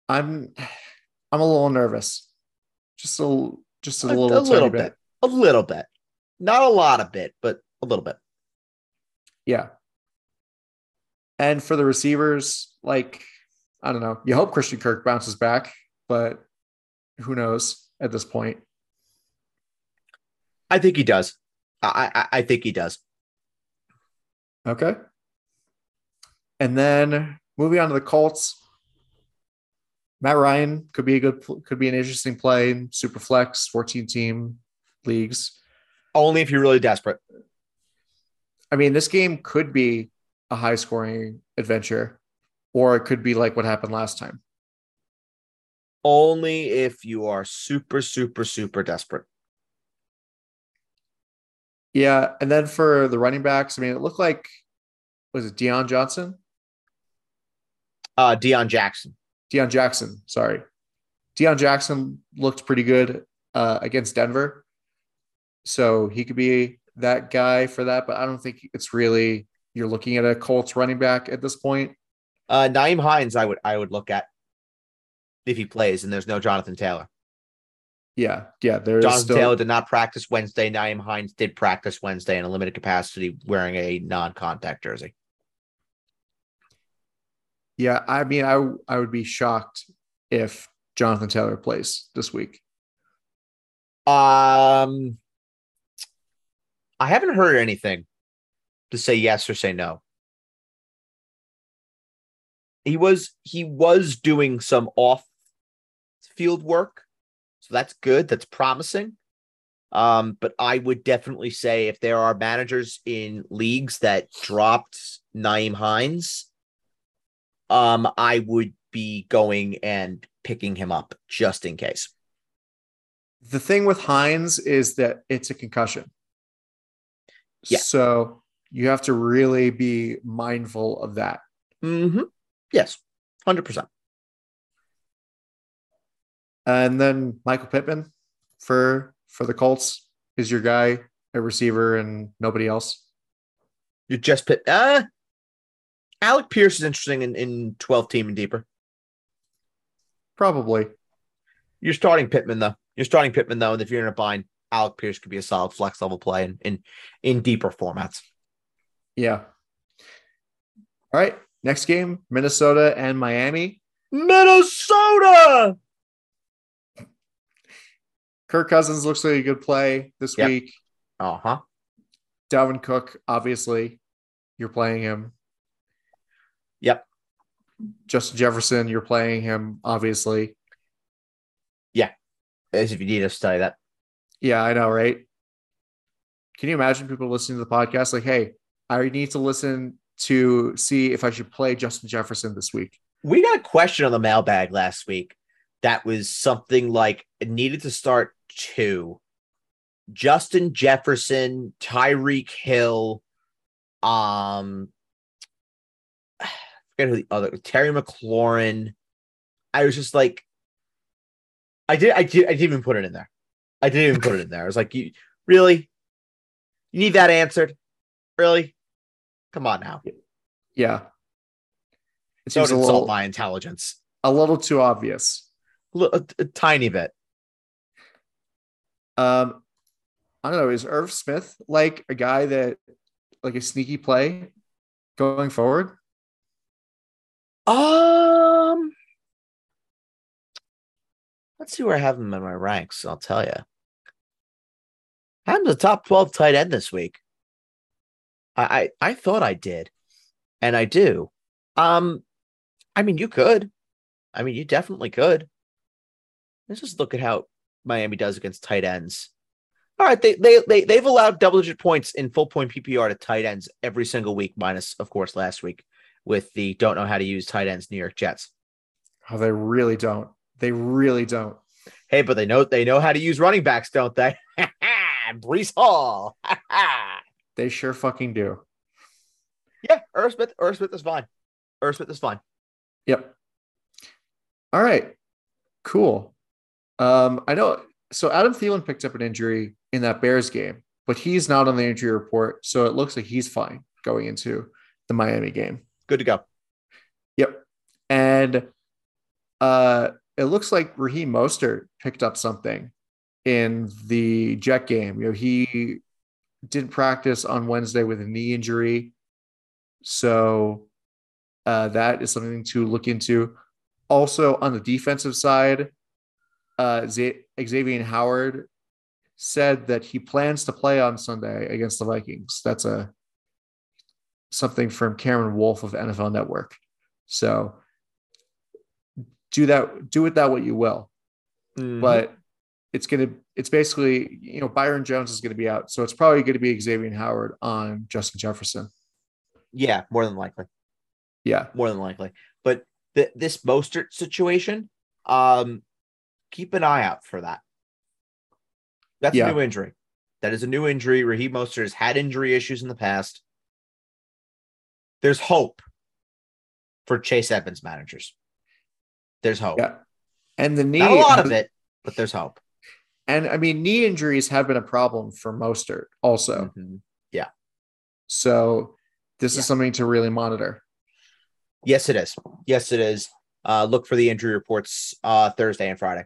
I'm I'm a little nervous. Just a just a, a little, a little bit. bit. A little bit. Not a lot of bit, but a little bit. Yeah. And for the receivers, like I don't know, you hope Christian Kirk bounces back, but who knows at this point? I think he does. I, I, I think he does. Okay. And then moving on to the Colts, Matt Ryan could be a good, could be an interesting play in super flex, 14 team leagues. Only if you're really desperate. I mean, this game could be a high scoring adventure, or it could be like what happened last time. Only if you are super, super, super desperate. Yeah, and then for the running backs, I mean, it looked like was it Deion Johnson? Uh, Deon Jackson. Deon Jackson, sorry. Deon Jackson looked pretty good uh, against Denver, so he could be that guy for that. But I don't think it's really you're looking at a Colts running back at this point. Uh, Nyheim Hines, I would I would look at if he plays, and there's no Jonathan Taylor. Yeah, yeah. There's Jonathan still... Taylor did not practice Wednesday. Nyheim Hines did practice Wednesday in a limited capacity, wearing a non-contact jersey. Yeah, I mean, I I would be shocked if Jonathan Taylor plays this week. Um, I haven't heard anything to say yes or say no. He was he was doing some off field work so that's good. That's promising. Um, but I would definitely say if there are managers in leagues that dropped Nyheim Hines, um, I would be going and picking him up just in case. The thing with Hines is that it's a concussion. Yeah. So you have to really be mindful of that. Mm-hmm. Yes, 100%. And then Michael Pittman for for the Colts is your guy, a receiver, and nobody else. You just pit. Uh, Alec Pierce is interesting in, in 12 team and deeper. Probably. You're starting Pittman though. You're starting Pittman though, and if you're in a bind, Alec Pierce could be a solid flex level play in in, in deeper formats. Yeah. All right. Next game, Minnesota and Miami. Minnesota. Kirk Cousins looks like a good play this yep. week. Uh huh. Dalvin Cook, obviously, you're playing him. Yep. Justin Jefferson, you're playing him, obviously. Yeah. As if you need to study that. Yeah, I know, right? Can you imagine people listening to the podcast like, hey, I need to listen to see if I should play Justin Jefferson this week? We got a question on the mailbag last week that was something like needed to start two Justin Jefferson, Tyreek Hill, um, <sighs> I forget who the other Terry McLaurin. I was just like, I did, I did, I didn't even put it in there. I didn't even put it in there. I was like, you really, you need that answered, really? Come on now. Yeah. It Don't a insult little, my intelligence. a little too obvious. Li- A, a tiny bit. Um, I don't know. Is Irv Smith like a guy that like a sneaky play going forward? Um, let's see where I have him in my ranks. I'll tell you. I'm the top 12 tight end this week. I, I I thought I did, and I do. Um, I mean, you could. I mean, you definitely could. Let's just look at how Miami does against tight ends. All right, they they they they've allowed double digit points in full point PPR to tight ends every single week, minus of course last week with the don't know how to use tight ends New York Jets. Oh, they really don't. They really don't. Hey, but they know they know how to use running backs, don't they? <laughs> Breece Hall. <laughs> They sure fucking do. yeah, Irv Smith. Irv Smith is fine. Irv Smith is fine. Yep. All right. Cool. Um, I know. So Adam Thielen picked up an injury in that Bears game, but he's not on the injury report, so it looks like he's fine going into the Miami game. Good to go. Yep. And uh, it looks like Raheem Mostert picked up something in the Jet game. You know, he didn't practice on Wednesday with a knee injury. So uh, that is something to look into. Also, on the defensive side, uh, Z- Xavier Howard said that he plans to play on Sunday against the Vikings. That's a something from Cameron Wolfe of NFL Network. So do that, do with that what you will. Mhm. But it's gonna, it's basically, you know, Byron Jones is gonna be out, so it's probably gonna be Xavier Howard on Justin Jefferson. yeah, more than likely. Yeah, More than likely. But th- this Mostert situation, um, keep an eye out for that. That's Yeah. a new injury. That is a new injury. Raheem Mostert has had injury issues in the past. There's hope for Chase Edmonds managers. There's hope. yeah. And the knee, Not a lot of it, but there's hope. And I mean, knee injuries have been a problem for Mostert also. Mhm. So this Yeah. is something to really monitor. Yes, it is. Yes, it is. Uh, look for the injury reports uh, Thursday and Friday.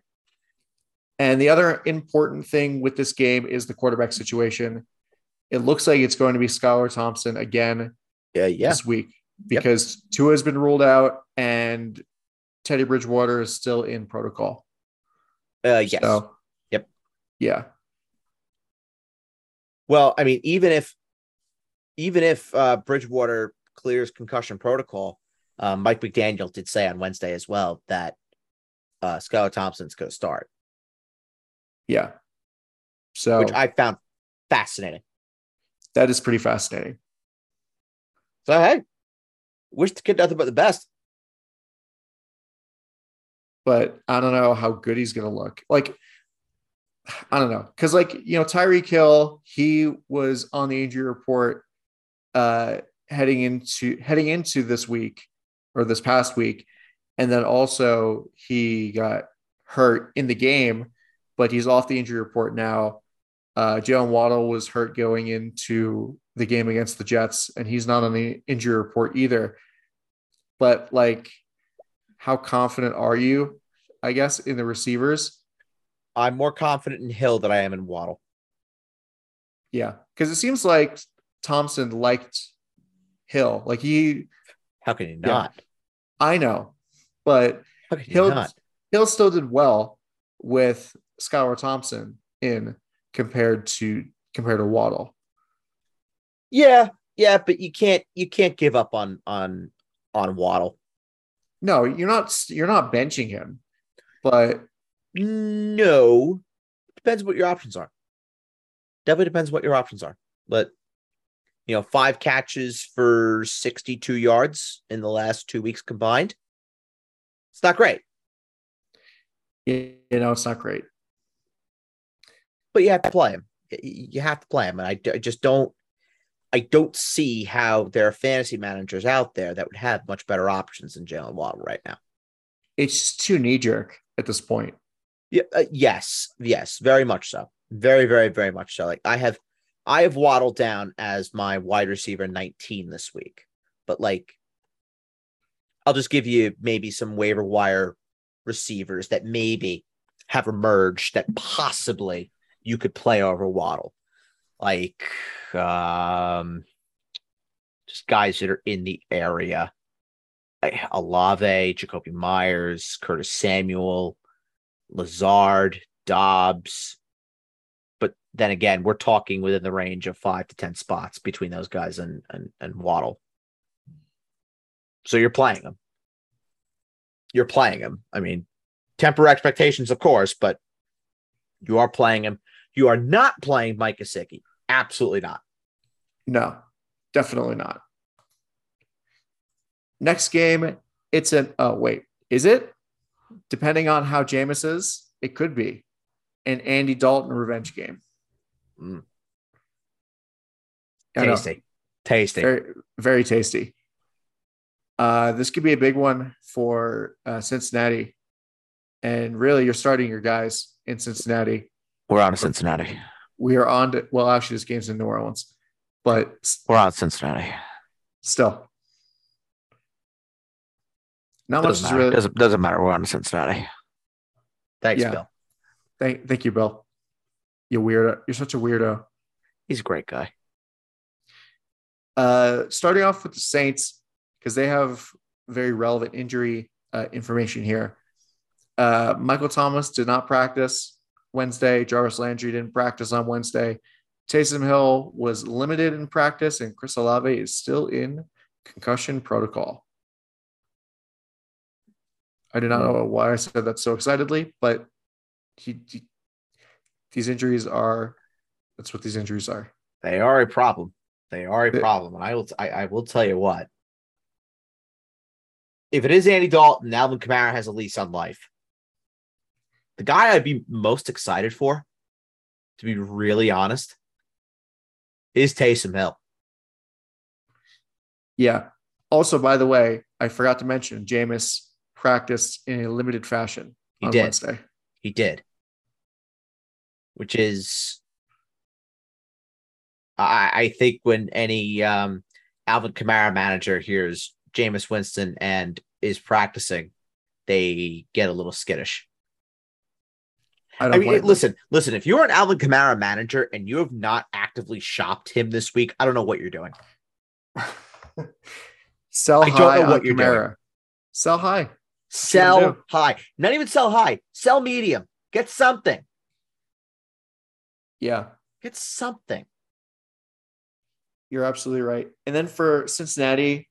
And the other important thing with this game is the quarterback situation. It looks like it's going to be Skylar Thompson again Yeah, yeah. this week because Tua has been ruled out and Teddy Bridgewater is still in protocol. Uh, yes. So, Yep. Yeah. Well, I mean, even if even if uh, Bridgewater clears concussion protocol, um, Mike McDaniel did say on Wednesday as well that uh, Skylar Thompson's going to start, Yeah. So which I found fascinating. that is pretty fascinating. So hey, wish the kid nothing but the best. But I don't know how good he's going to look. Like, I don't know. Cause, like, you know, Tyreek Hill, he was on the injury report uh heading into heading into this week or this past week. And then also he got hurt in the game but he's off the injury report now. Uh Jalen Waddle was hurt going into the game against the Jets and he's not on the injury report either. But like how confident are you I guess in the receivers I'm more confident in Hill than I am in Waddle. yeah because it seems like Thompson liked Hill like he How can you Yeah. not? I know but How can you Hill not? Hill still did well with Skylar Thompson in compared to compared to Waddle. Yeah, yeah, but you can't you can't give up on on on Waddle. No, you're not you're not benching him, but No, depends what your options are. Definitely depends what your options are. But you know, five catches for 62 yards in the last two weeks combined. It's not great, you know it's not great. but you have to play him. you have to play him. And I, I just don't, I don't see how there are fantasy managers out there that would have much better options than Jalen Waddle right now. It's just too knee jerk at this point. Yeah, uh, yes, yes, very much so. Very, very, very much so. Like I have, I have waddled down as my wide receiver 19 this week, but like, I'll just give you maybe some waiver wire receivers that maybe have emerged that possibly you could play over Waddle, like um, just guys that are in the area. Olave, Jakobi Meyers, Curtis Samuel, Lazard, Doubs. But then again, we're talking within the range of five to 10 spots between those guys and, and, and Waddle. So you're playing them. You're playing them. I mean, temper expectations, of course, but you are playing him. You are not playing Mike Gesicki. Absolutely not. No, definitely not. Next game, it's an oh wait, is it? Depending on how Jameis is, it could be an Andy Dalton revenge game. Mm. Tasty. Tasty. Very, very tasty. Uh, this could be a big one for uh, Cincinnati. And really, you're starting your guys in Cincinnati. We're on to Cincinnati. We are on to, well, actually, this game's in New Orleans, but we're on Cincinnati. Still, not doesn't much matter. Really... Doesn't, doesn't matter. We're on to Cincinnati. Thanks, yeah. Bill. Thank, thank you, Bill. You weirdo. You're such a weirdo. He's a great guy. Uh, starting off with the Saints, because they have very relevant injury uh, information here. Uh, Michael Thomas did not practice Wednesday. Jarvis Landry didn't practice on Wednesday. Taysom Hill was limited in practice, and Chris Olave is still in concussion protocol. I do not know why I said that so excitedly, but he, he, these injuries are that's what these injuries are. They are a problem. They are a problem, and I will I, I will tell you what. If it is Andy Dalton, Alvin Kamara has a lease on life. The guy I'd be most excited for, to be really honest, is Taysom Hill. Yeah. Also, by the way, I forgot to mention Jameis practiced in a limited fashion he on did. Wednesday. He did. Which is I, I think when any um, Alvin Kamara manager hears Jameis Winston and is practicing, they get a little skittish. I, I mean, listen, listen. If you're an Alvin Kamara manager and you have not actively shopped him this week, I don't know what you're doing. <laughs> sell I don't know what you're Kamara. doing. Sell high. Sell high. Not even sell high. Sell medium. Get something. Yeah. Get something. You're absolutely right. And then for Cincinnati,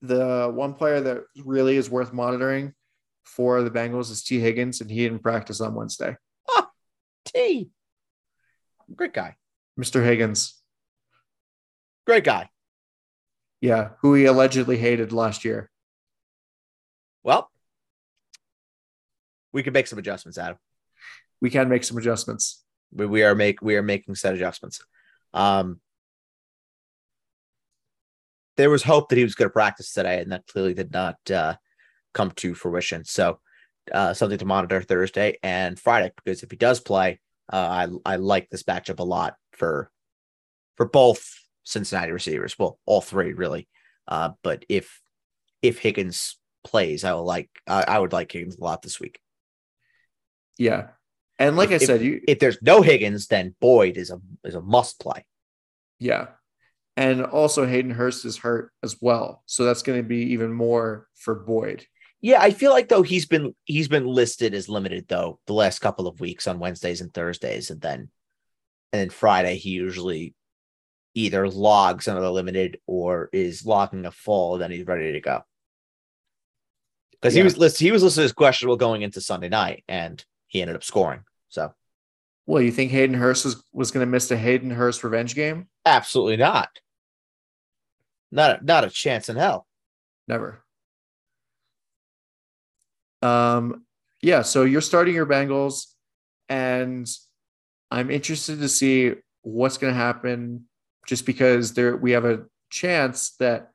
the one player that really is worth monitoring for the Bengals is T. Higgins, and he didn't practice on Wednesday. T. Great guy. Mr. Higgins. Great guy. Yeah, who he allegedly hated last year. Well, we can make some adjustments, Adam. We can make some adjustments. We, we are make we are making set adjustments. Um, there was hope that he was going to practice today, and that clearly did not uh, come to fruition. So uh, something to monitor Thursday and Friday because if he does play, uh, I I like this matchup a lot for for both Cincinnati receivers. Well, all three really. Uh, but if if Higgins plays, I will like I, I would like Higgins a lot this week. Yeah, and like if, I said, if, you if there's no Higgins, then Boyd is a is a must play. Yeah, and also Hayden Hurst is hurt as well, so that's going to be even more for Boyd. Yeah, I feel like though he's been he's been listed as limited though the last couple of weeks on Wednesdays and Thursdays, and then and then Friday he usually either logs another limited or is logging a full, then he's ready to go. Because yeah. he was listed he was listed as questionable going into Sunday night, and he ended up scoring. So, well, you think Hayden Hurst was, was going to miss a Hayden Hurst revenge game? Absolutely not. Not a, not a chance in hell. Never. Um, yeah, so you're starting your Bengals, and I'm interested to see what's going to happen just because there we have a chance that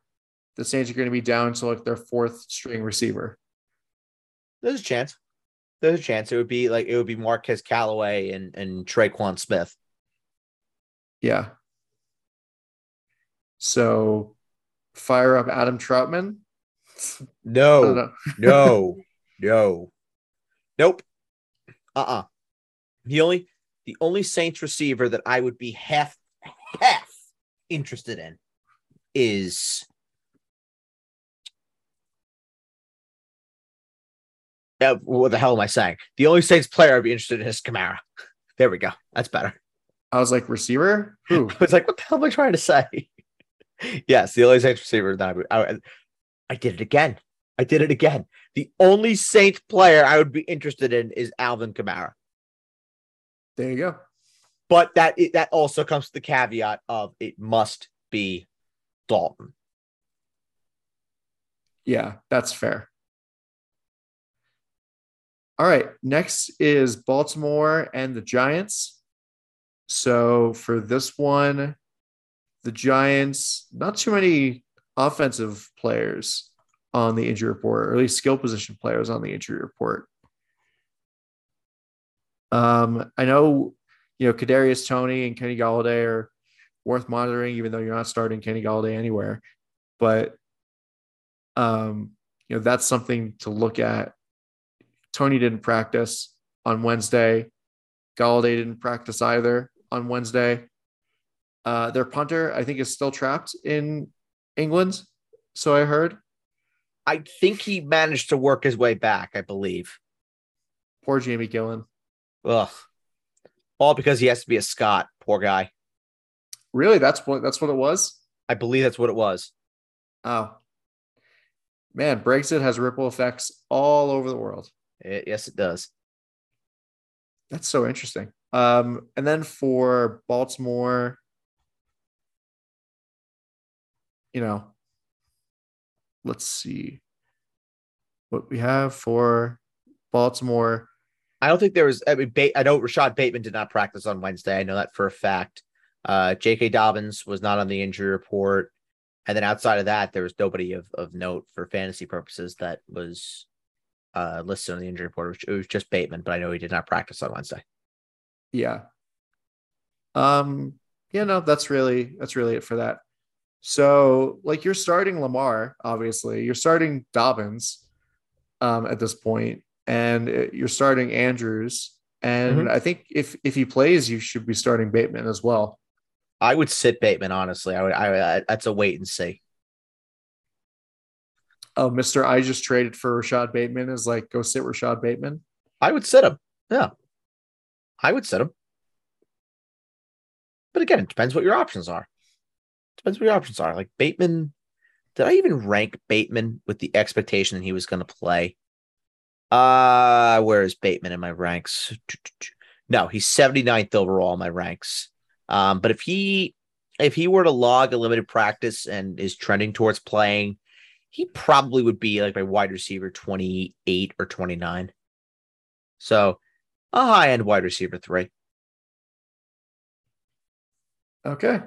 the Saints are going to be down to like their fourth string receiver. There's a chance. There's a chance it would be like it would be Marquez Callaway and and Tre'Quan Smith. Yeah. So fire up Adam Trautman? No, <laughs> no, no, nope. Uh uh The only the only Saints receiver that I would be half half interested in is uh, what the hell am I saying? The only Saints player I'd be interested in is Kamara. There we go. That's better. I was like, receiver? Who? <laughs> I was like, what the hell am I trying to say? <laughs> yes, the only Saints receiver that I, would, I, I did it again. I did it again. The only Saints player I would be interested in is Alvin Kamara. There you go. But that that also comes to the caveat of it must be Dalton. Yeah, that's fair. All right, next is Baltimore and the Giants. So for this one, the Giants, not too many offensive players on the injury report, or at least skill position players on the injury report. Um, I know, you know, Kadarius Toney and Kenny Golladay are worth monitoring, even though you're not starting Kenny Golladay anywhere. But, um, you know, that's something to look at. Toney didn't practice on Wednesday. Golladay didn't practice either on Wednesday. Uh, their punter, I think, is still trapped in England. So I heard. I think he managed to work his way back, I believe. Poor Jamie Gillan. Ugh. All because he has to be a Scot. Poor guy. Really? That's what that's what it was? I believe that's what it was. Oh. Man, Brexit has ripple effects all over the world. It, yes, it does. That's so interesting. Um, and then for Baltimore, you know, let's see what we have for Baltimore. I don't think there was. I mean, I know Rashad Bateman did not practice on Wednesday. I know that for a fact. Uh, J.K. Dobbins was not on the injury report, and then outside of that, there was nobody of, of note for fantasy purposes that was uh, listed on the injury report. Which it was just Bateman, but I know he did not practice on Wednesday. Yeah. Um. Yeah. No, that's really that's really it for that. So, like, you're starting Lamar, obviously. You're starting Dobbins um, at this point, and you're starting Andrews. And mm-hmm. I think if if he plays, you should be starting Bateman as well. I would sit Bateman, honestly. I would. I, I that's a wait and see. Oh, Mister, I just traded for Rashad Bateman. Is like go sit Rashad Bateman. I would sit him. Yeah, I would sit him. But again, it depends what your options are depends what your options are. Like Bateman, did I even rank Bateman with the expectation that he was going to play? Uh, where is Bateman in my ranks? No, he's 79th overall in my ranks. Um, but if he if he were to log a limited practice and is trending towards playing, he probably would be like my wide receiver 28 or 29. So a high end wide receiver three. Okay.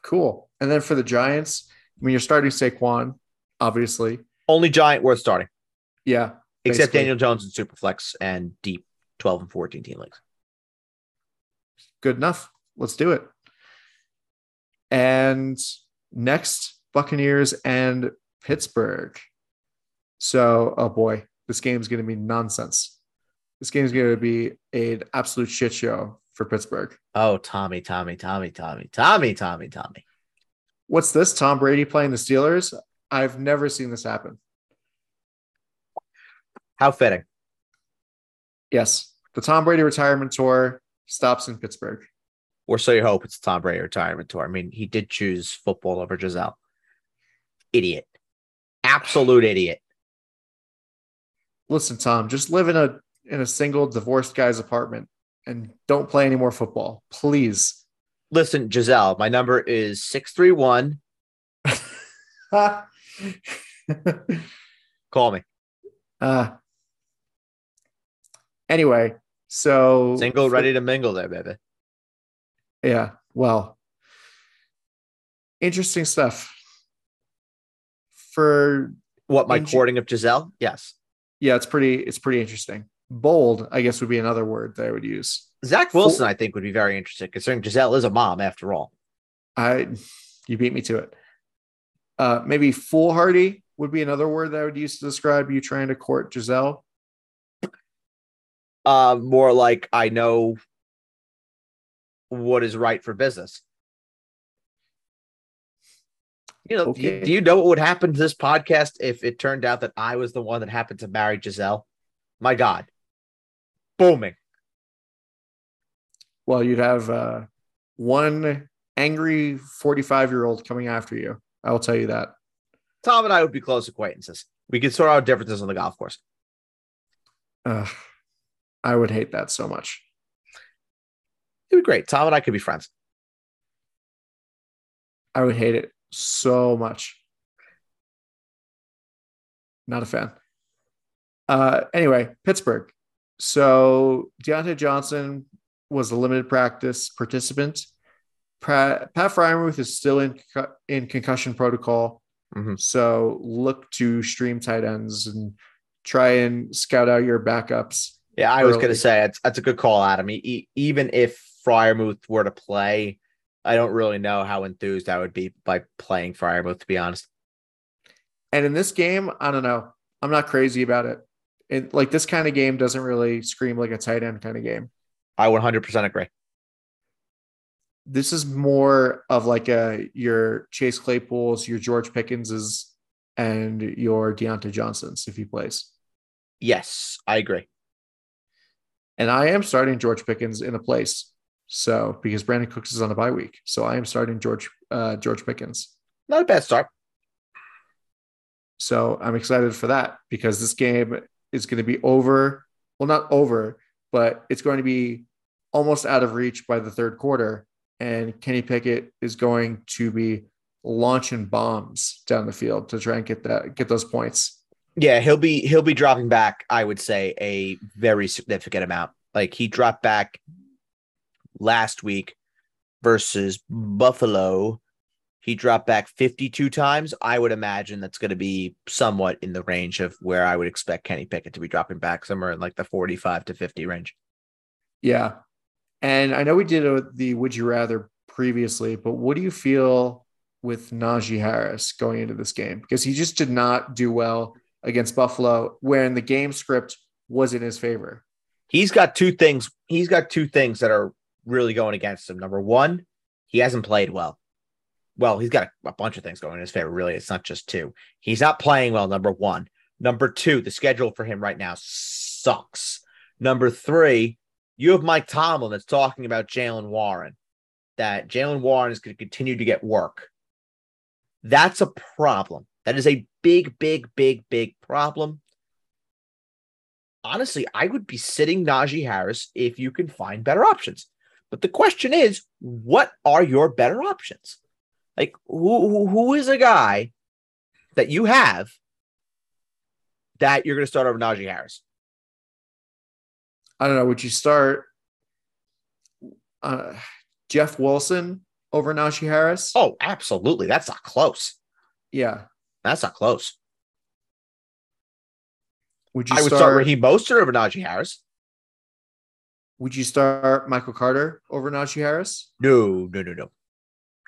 Cool. And then for the Giants, I mean, you're starting Saquon, obviously. Only Giant worth starting. Yeah. Except basically. Daniel Jones and Superflex and deep 12 and 14 team leagues. Good enough. Let's do it. And next, Buccaneers and Pittsburgh. So, oh boy, this game is going to be nonsense. This game is going to be an absolute shit show for Pittsburgh. Oh, Tommy, Tommy, Tommy, Tommy, Tommy, Tommy, Tommy. What's this? Tom Brady playing the Steelers? I've never seen this happen. How fitting. Yes. The Tom Brady retirement tour stops in Pittsburgh. Or so you hope it's Tom Brady retirement tour. I mean, he did choose football over Gisele. Idiot. Absolute idiot. Listen, Tom, just live in a in a single divorced guy's apartment and don't play any more football, please. Listen, Gisele, my number is 631. <laughs> Call me. Uh, anyway, so single ready to mingle there, baby. Yeah. well, interesting stuff. For What my In- courting of Gisele? Yes. yeah, it's pretty it's pretty interesting. Bold, I guess, would be another word that I would use. Zach Wilson, I think, would be very interesting, considering Gisele is a mom after all. I you beat me to it. Uh, maybe foolhardy would be another word that I would use to describe you trying to court Gisele. Uh, more like I know what is right for business. You know, do, you, Okay. do you know what would happen to this podcast if it turned out that I was the one that happened to marry Gisele? My God, booming. Well, you'd have uh, one angry 45 year old coming after you. I will tell you that. Tom and I would be close acquaintances. We could sort out differences on the golf course. Uh, I would hate that so much. It'd be great. Tom and I could be friends. I would hate it so much. Not a fan. Uh, anyway, Pittsburgh. So Diontae Johnson was a limited practice participant. Pat, Pat Freiermuth is still in in concussion protocol. Mhm. So look to stream tight ends and try and scout out your backups. Yeah, I was going to say it's, that's a good call, Adam. E- even if Freiermuth were to play, I don't really know how enthused I would be by playing Freiermuth, to be honest. And in this game, I don't know. I'm not crazy about it. It like this kind of game doesn't really scream like a tight end kind of game. I 100% agree. this is more of like a your Chase Claypool's, your George Pickenses, and your Diontae Johnsons if he plays. Yes, I agree. And I am starting George Pickens in a place. So because Brandin Cooks is on a bye week. So I am starting George uh, George Pickens. Not a bad start. So I'm excited for that because this game is going to be over. Well, not over, but it's going to be almost out of reach by the third quarter. And Kenny Pickett is going to be launching bombs down the field to try and get that get those points. Yeah, he'll be he'll be dropping back, I would say, a very significant amount. Like he dropped back last week versus Buffalo. He dropped back 52 times. I would imagine that's going to be somewhat in the range of where I would expect Kenny Pickett to be dropping back somewhere in like the 45 to 50 range. Yeah. And I know we did a, the would you rather previously, but what do you feel with Najee Harris going into this game? Because he just did not do well against Buffalo when the game script was in his favor. He's got two things. He's got two things that are really going against him. Number one, he hasn't played well. Well, he's got a, a bunch of things going in his favor. Really, it's not just two. He's not playing well. Number one. Number two, the schedule for him right now sucks. Number three, you have Mike Tomlin that's talking about Jaylen Warren. That Jaylen Warren is going to continue to get work. That's a problem. That is a big, big, big, big problem honestly, I would be sitting Najee Harris if you can find better options. But the question is, what are your better options? Like, who, who, is a guy that you have that you're going to start over Najee Harris? I don't know. Would you start uh, Jeff Wilson over Najee Harris? Oh, absolutely. That's not close. yeah. That's not close. Would you I would start? start Raheem Mostert over Najee Harris. Would you start Michael Carter over Najee Harris? No, no, no, no.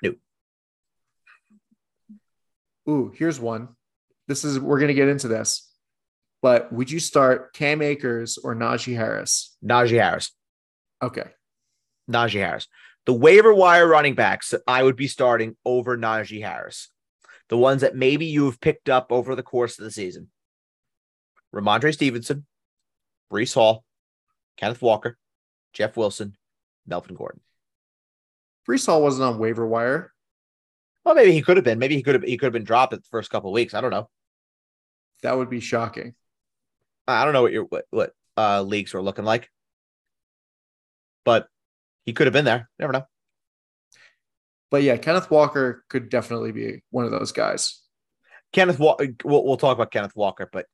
No. Ooh, here's one. This is we're gonna get into this, but would you start Cam Akers or Najee Harris? Najee Harris. Okay. Najee Harris. The waiver wire running backs that I would be starting over Najee Harris. The ones that maybe you have picked up over the course of the season. Rhamondre Stevenson, Breece Hall, Kenneth Walker, Jeff Wilson, Melvin Gordon. Breece Hall wasn't on waiver wire. Well, maybe he could have been. Maybe he could have he could have been dropped at the first couple of weeks. I don't know. That would be shocking. I don't know what your what, what uh leagues were looking like. But he could have been there. Never know. But yeah, Kenneth Walker could definitely be one of those guys. Kenneth Walker. We'll, we'll talk about Kenneth Walker, but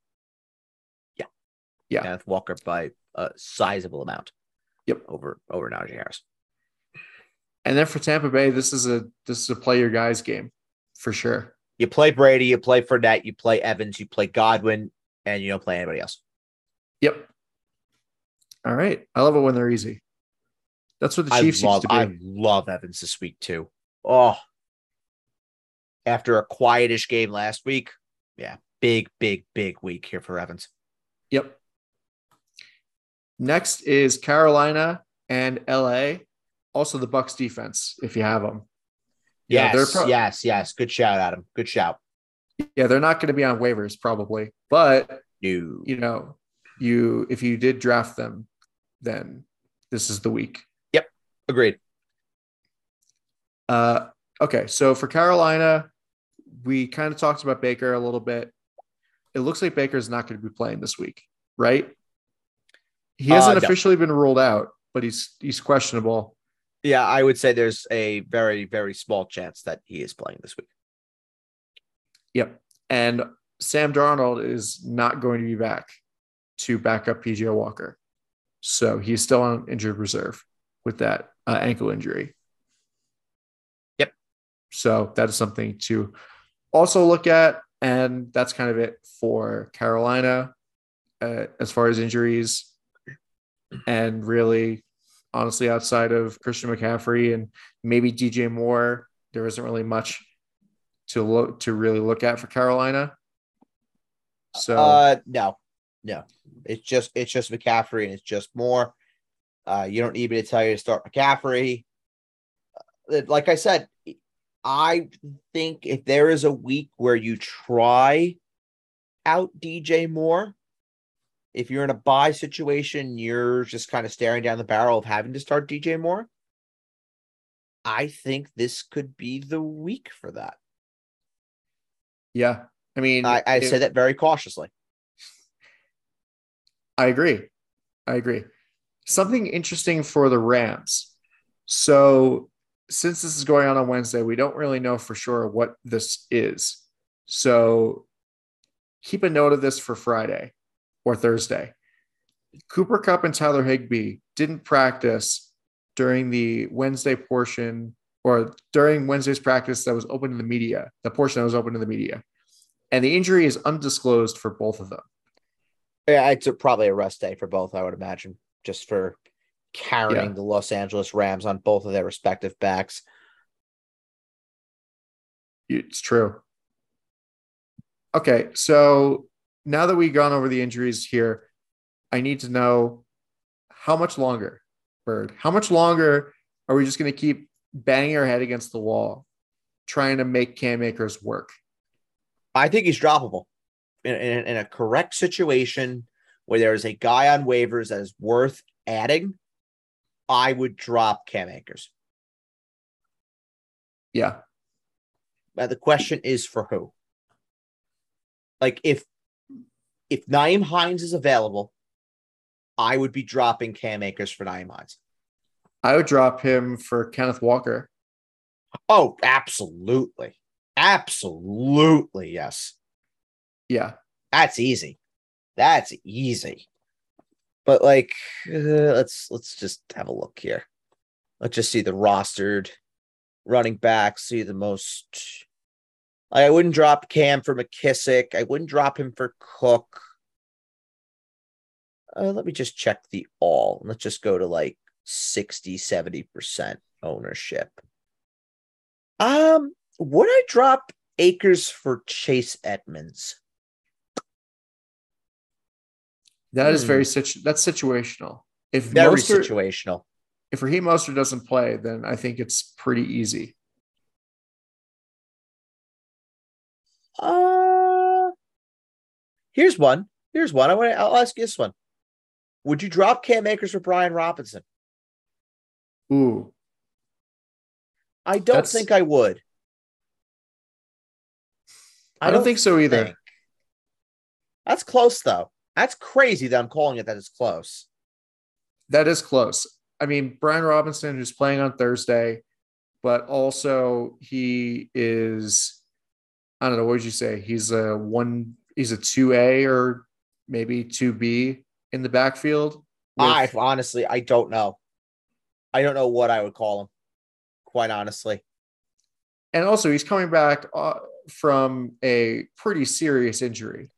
yeah, Yeah. Kenneth Walker by a sizable amount. Yep. over over Najee Harris. And then for Tampa Bay, this is a this is a play your guys game for sure. You play Brady, you play Fournette, you play Evans, you play Godwin, and you don't play anybody else. Yep. All right. I love it when they're easy. That's what the Chiefs I love, used to be. I love Evans this week too. Oh, after a quietish game last week, yeah, big, big, big week here for Evans. Yep. Next is Carolina and LA. Also the Bucs defense, if you have them. Yeah, Yes, they're pro- yes, yes. Good shout, Adam. Good shout. Yeah, they're not going to be on waivers probably, but No. you know, you if you did draft them, then this is the week. Yep, agreed. Uh, okay, so for Carolina, we kind of talked about Baker a little bit. It looks like Baker's not going to be playing this week, right? He hasn't Uh, no. officially been ruled out, but he's he's questionable. Yeah, I would say there's a very, very small chance that he is playing this week. Yep. And Sam Darnold is not going to be back to back up PJ Walker. So he's still on injured reserve with that uh, ankle injury. Yep. So that is something to also look at. And that's kind of it for Carolina uh, as far as injuries. And really, honestly, outside of Christian McCaffrey and maybe DJ Moore, there isn't really much to look to really look at for Carolina. So Uh no, no. It's just it's just McCaffrey and it's just Moore. Uh, you don't need me to tell you to start McCaffrey. Uh, Like I said, I think if there is a week where you try out DJ Moore, if you're in a buy situation, you're just kind of staring down the barrel of having to start DJ Moore. I think this could be the week for that. yeah, I mean, I, I say that very cautiously. I agree. I agree. Something interesting for the Rams. So, since this is going on on Wednesday, we don't really know for sure what this is. So, keep a note of this for Friday or Thursday. Cooper Kupp and Tyler Higbee didn't practice during the Wednesday portion or during Wednesday's practice that was open to the media, the portion that was open to the media. And the injury is undisclosed for both of them. Yeah, it's a, probably a rest day for both, I would imagine, just for carrying Yeah. the Los Angeles Rams on both of their respective backs. It's true. Okay, so now that we've gone over the injuries here, I need to know how much longer, Bird? How much longer are we just going to keep banging our head against the wall, trying to make Cam Akers work? I think he's droppable in, in, in a correct situation where there is a guy on waivers that is worth adding. I would drop Cam Akers. Yeah, But the question is for who? Like if if Nyheim Hines is available, I would be dropping Cam Akers for Nyheim Hines. I would drop him for Kenneth Walker. Oh, absolutely. Absolutely, yes. Yeah, That's easy. That's easy. But like, uh, let's let's just have a look here. Let's just see the rostered running backs. See the most. I wouldn't drop Cam for McKissic. I wouldn't drop him for Cook. Uh, let me just check the all. Let's just go to like 60, 70% ownership. Um, would I drop Akers for Chase Edmonds? that is Hmm. very situ- that's situational. If Very Mostert, situational. if Raheem Mostert doesn't play, then I think it's pretty easy. Uh, here's one. Here's one. I want. To I'll ask you this one. Would you drop Cam Akers for Brian Robinson? Ooh, I don't That's- think I would. I, don't think so either. think. That's close though. That's crazy that I'm calling it that is close. That is close. I mean, Brian Robinson who's playing on Thursday, but also he is, I don't know, what would you say? He's a one, he's a 2A or maybe 2B in the backfield. with- I honestly, I don't know. I don't know what I would call him. quite honestly. And also, he's coming back uh, from a pretty serious injury.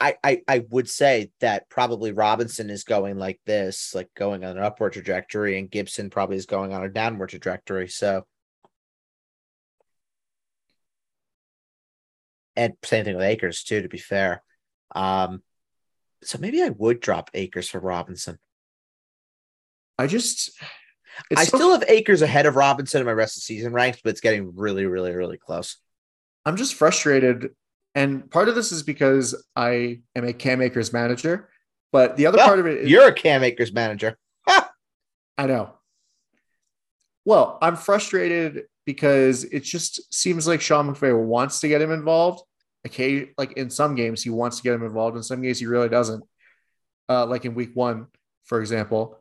I, I I would say that probably Robinson is going like this, like going on an upward trajectory, and Gibson probably is going on a downward trajectory. So, and same thing with Akers too. To be fair, um, so maybe I would drop Akers for Robinson. I just, I so, still have Akers ahead of Robinson in my rest of the season ranks, but it's getting really, really, really close. I'm just frustrated and part of this is because I am a Cam Akers manager, but the other well, part of it is you're a Cam Akers manager. <laughs> I know. Well, I'm frustrated because it just seems like Sean McVay wants to get him involved. Okay, like in some games he wants to get him involved. In some games he really doesn't. Uh, like in week one, for example.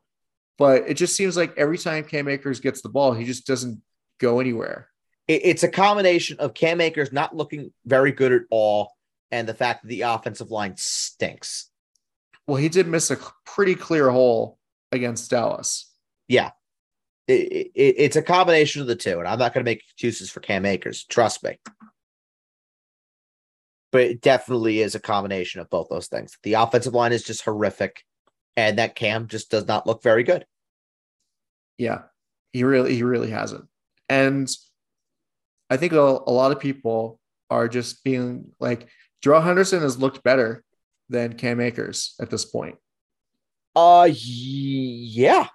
But it just seems like every time Cam Akers gets the ball, he just doesn't go anywhere it's a combination of Cam Akers not looking very good at all and the fact that the offensive line stinks. Well, he did miss a pretty clear hole against Dallas. Yeah. It, it, it's a combination of the two, and I'm not going to make excuses for Cam Akers. Trust me. But it definitely is a combination of both those things. The offensive line is just horrific, and that Cam just does not look very good. Yeah, he really, he really hasn't. And I think a, lot of people are just being like, Darrell Henderson has looked better than Cam Akers at this point. Uh, yeah,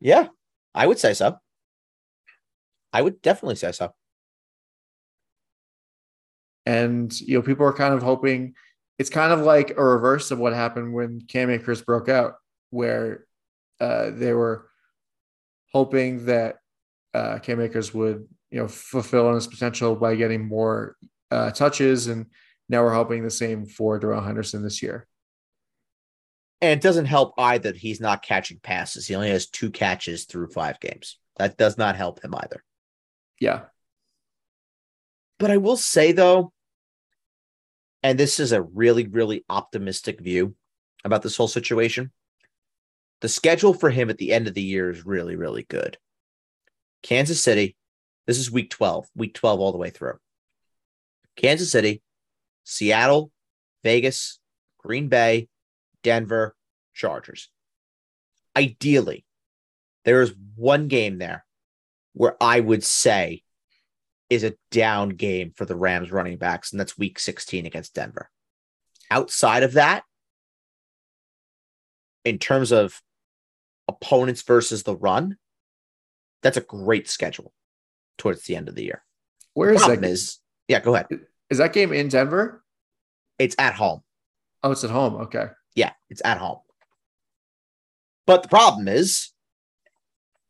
yeah, I would say so. I would definitely say so. And you know, people are kind of hoping it's kind of like a reverse of what happened when Cam Akers broke out, where uh, they were hoping that uh, Cam Akers would you know fulfill on his potential by getting more uh, touches, and now we're hoping the same for Darrell Henderson this year. And it doesn't help either that he's not catching passes. He only has two catches through five games. That does not help him either. Yeah. But I will say though, and this is a really, really optimistic view about this whole situation. The schedule for him at the end of the year is really, really good. Kansas City, this is week 12, week 12 all the way through. Kansas City, Seattle, Vegas, Green Bay, Denver, Chargers. Ideally, there is one game there where I would say is a down game for the Rams running backs, and that's week 16 against Denver. Outside of that, in terms of opponents versus the run, that's a great schedule towards the end of the year. Where is that? Is yeah, go ahead. Is that game in Denver? It's at home. Oh, it's at home. Okay. Yeah, it's at home. But the problem is,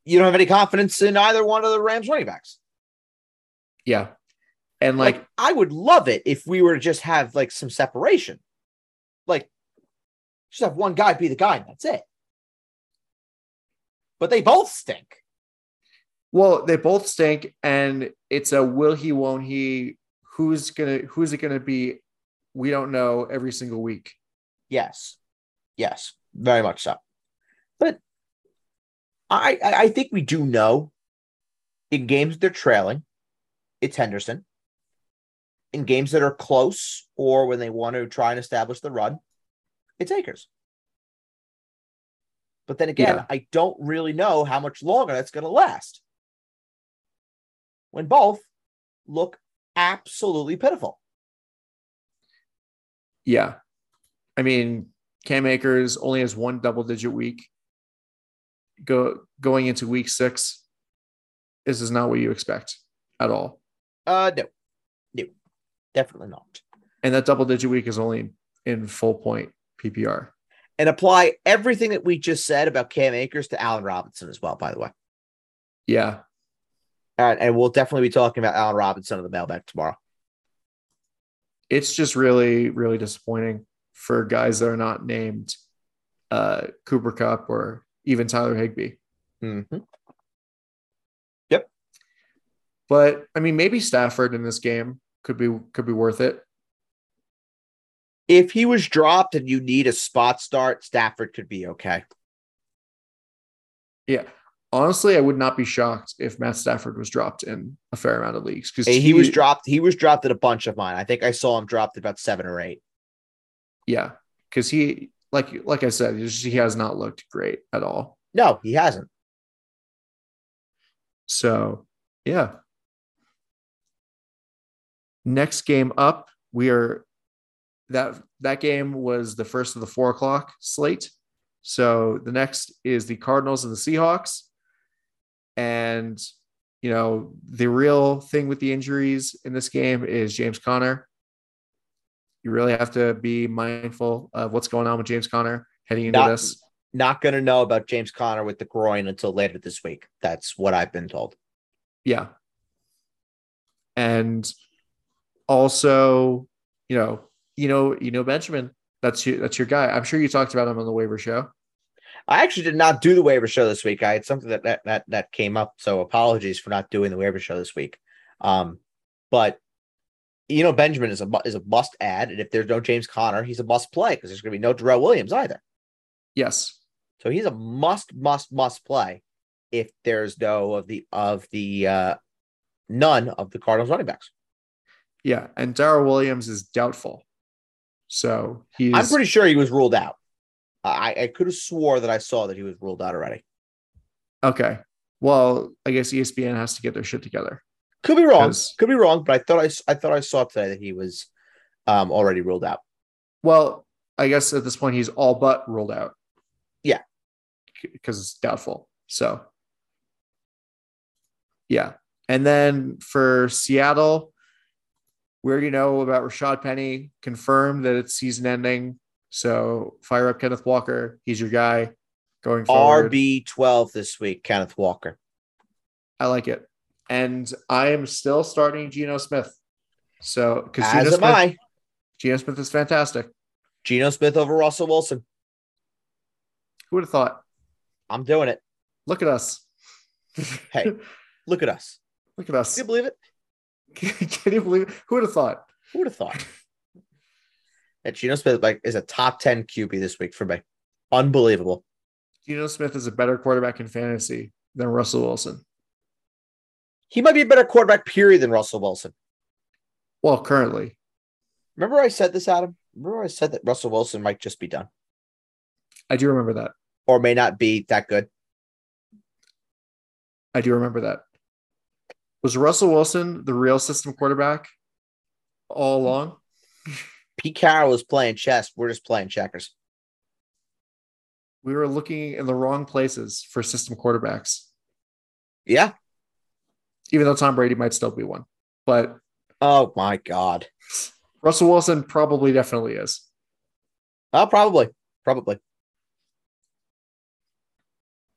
you don't have any confidence in either one of the Rams running backs. Yeah. And like, like I would love it if we were to just have like some separation. Like, just have one guy be the guy, and that's it. But they both stink. Well, they both stink, and it's a will he, won't he? Who's gonna? Who's it gonna be? We don't know every single week. Yes, yes, very much so. But I, I think we do know in games they're trailing, it's Henderson. In games that are close or when they want to try and establish the run, it's Akers. But then again, yeah. I don't really know how much longer that's going to last when both look absolutely pitiful. Yeah. I mean, Cam Akers only has one double digit week. Go going into week six. This is not what you expect at all. Uh no. No. Definitely not. And that double digit week is only in full point PPR. And apply everything that we just said about Cam Akers to Allen Robinson as well, by the way. Yeah. And, and we'll definitely be talking about Allen Robinson of the mailbag tomorrow. It's just really, really disappointing for guys that are not named uh, Cooper Kupp or even Tyler Higbee. Mm-hmm. Yep. But I mean, maybe Stafford in this game could be could be worth it. If he was dropped and you need a spot start, Stafford could be okay. Yeah. honestly, I would not be shocked if Matt Stafford was dropped in a fair amount of leagues because He, he was dropped. He was dropped at a bunch of mine. I think I saw him dropped about seven or eight. Yeah, because he like like I said, he has not looked great at all. No, he hasn't. So yeah. Next game up, we are that that game was the first of the four o'clock slate. So the next is the Cardinals and the Seahawks. And you know, the real thing with the injuries in this game is James Conner. You really have to be mindful of what's going on with James Conner heading into Not- this. Not going to know about James Conner with the groin until later this week. That's what I've been told. Yeah. And also, you know, you know, Eno Benjamin. That's your that's your guy. I'm sure you talked about him on the waiver show. I actually did not do the waiver show this week. I had something that that that, that came up, so apologies for not doing the waiver show this week. Um, but you know, Benjamin is a is a must add, and if there's no James Conner, he's a must play because there's going to be no Darrel Williams either. Yes. So he's a must, must, must play if there's no of the of the uh none of the Cardinals running backs. Yeah. And Darrel Williams is doubtful. So he's I'm pretty sure he was ruled out. I I could have swore that I saw that he was ruled out already. okay. Well, I guess ESPN has to get their shit together. Could be wrong. Could be wrong, but I thought I, I thought I saw today that he was um already ruled out. Well, I guess at this point he's all but ruled out. Yeah. Because it's doubtful. So yeah. And then for Seattle, we already know about Rashad Penny, confirmed that it's season ending. So fire up Kenneth Walker. He's your guy going forward. RB twelve this week, Kenneth Walker. I like it. And I am still starting Geno Smith. So because Geno As am Smith, I. Geno Smith is fantastic. Geno Smith over Russell Wilson. Who would have thought? I'm doing it. Look at us. Hey. <laughs> Look at us. Look at us. Can you believe it? <laughs> Can you believe it? Who would have thought? Who would have thought? that Geno Smith like is a top 10 QB this week for me. Unbelievable. Geno Smith is a better quarterback in fantasy than Russell Wilson. He might be a better quarterback, period, than Russell Wilson. Well, currently, Remember I said this, Adam? Remember I said that Russell Wilson might just be done I do remember that. or may not be that good. I do remember that. Was Russell Wilson the real system quarterback all along? <laughs> Pete Carroll was playing chess. We're just playing checkers. We were looking in the wrong places for system quarterbacks, Yeah. Even though Tom Brady might still be one. But Oh my God. Russell Wilson probably definitely is. Oh, probably. Probably.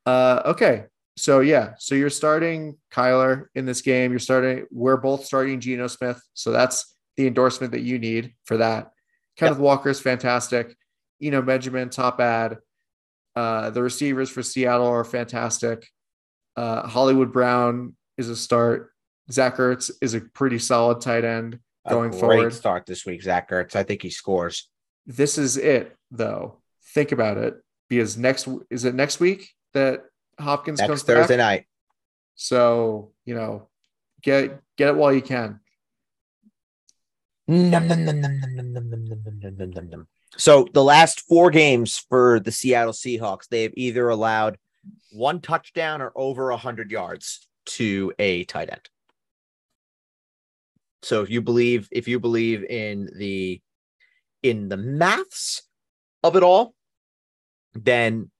Uh, okay. So yeah, so you're starting Kyler in this game. You're starting. We're both starting Geno Smith. So that's the endorsement that you need for that. Kenneth Walker is fantastic. Eno Benjamin top ad. Uh, the receivers for Seattle are fantastic. Uh, Hollywood Brown is a start. Zach Ertz is a pretty solid tight end going a great forward. Start this week, Zach Ertz. I think he scores. This is it, though. Think about it, because next is it next week that Hopkins next comes Thursday back? night. So you know, get get it while you can. So the last four games for the Seattle Seahawks, they have either allowed one touchdown or over hundred yards to a tight end. So if you believe, if you believe in the in the maths of it all, then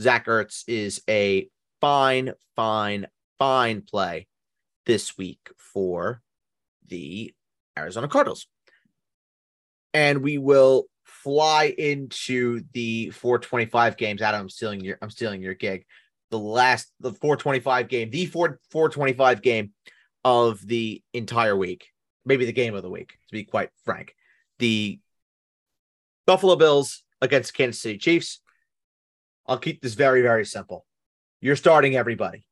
Zach Ertz is a fine, fine, fine play this week for the Arizona Cardinals. And we will fly into the 425 games. Adam, I'm stealing your I'm stealing your gig. The last the 425 game, the 4 425 game of the entire week, maybe the game of the week, to be quite frank. The Buffalo Bills against Kansas City Chiefs. I'll keep this very, very simple. You're starting everybody.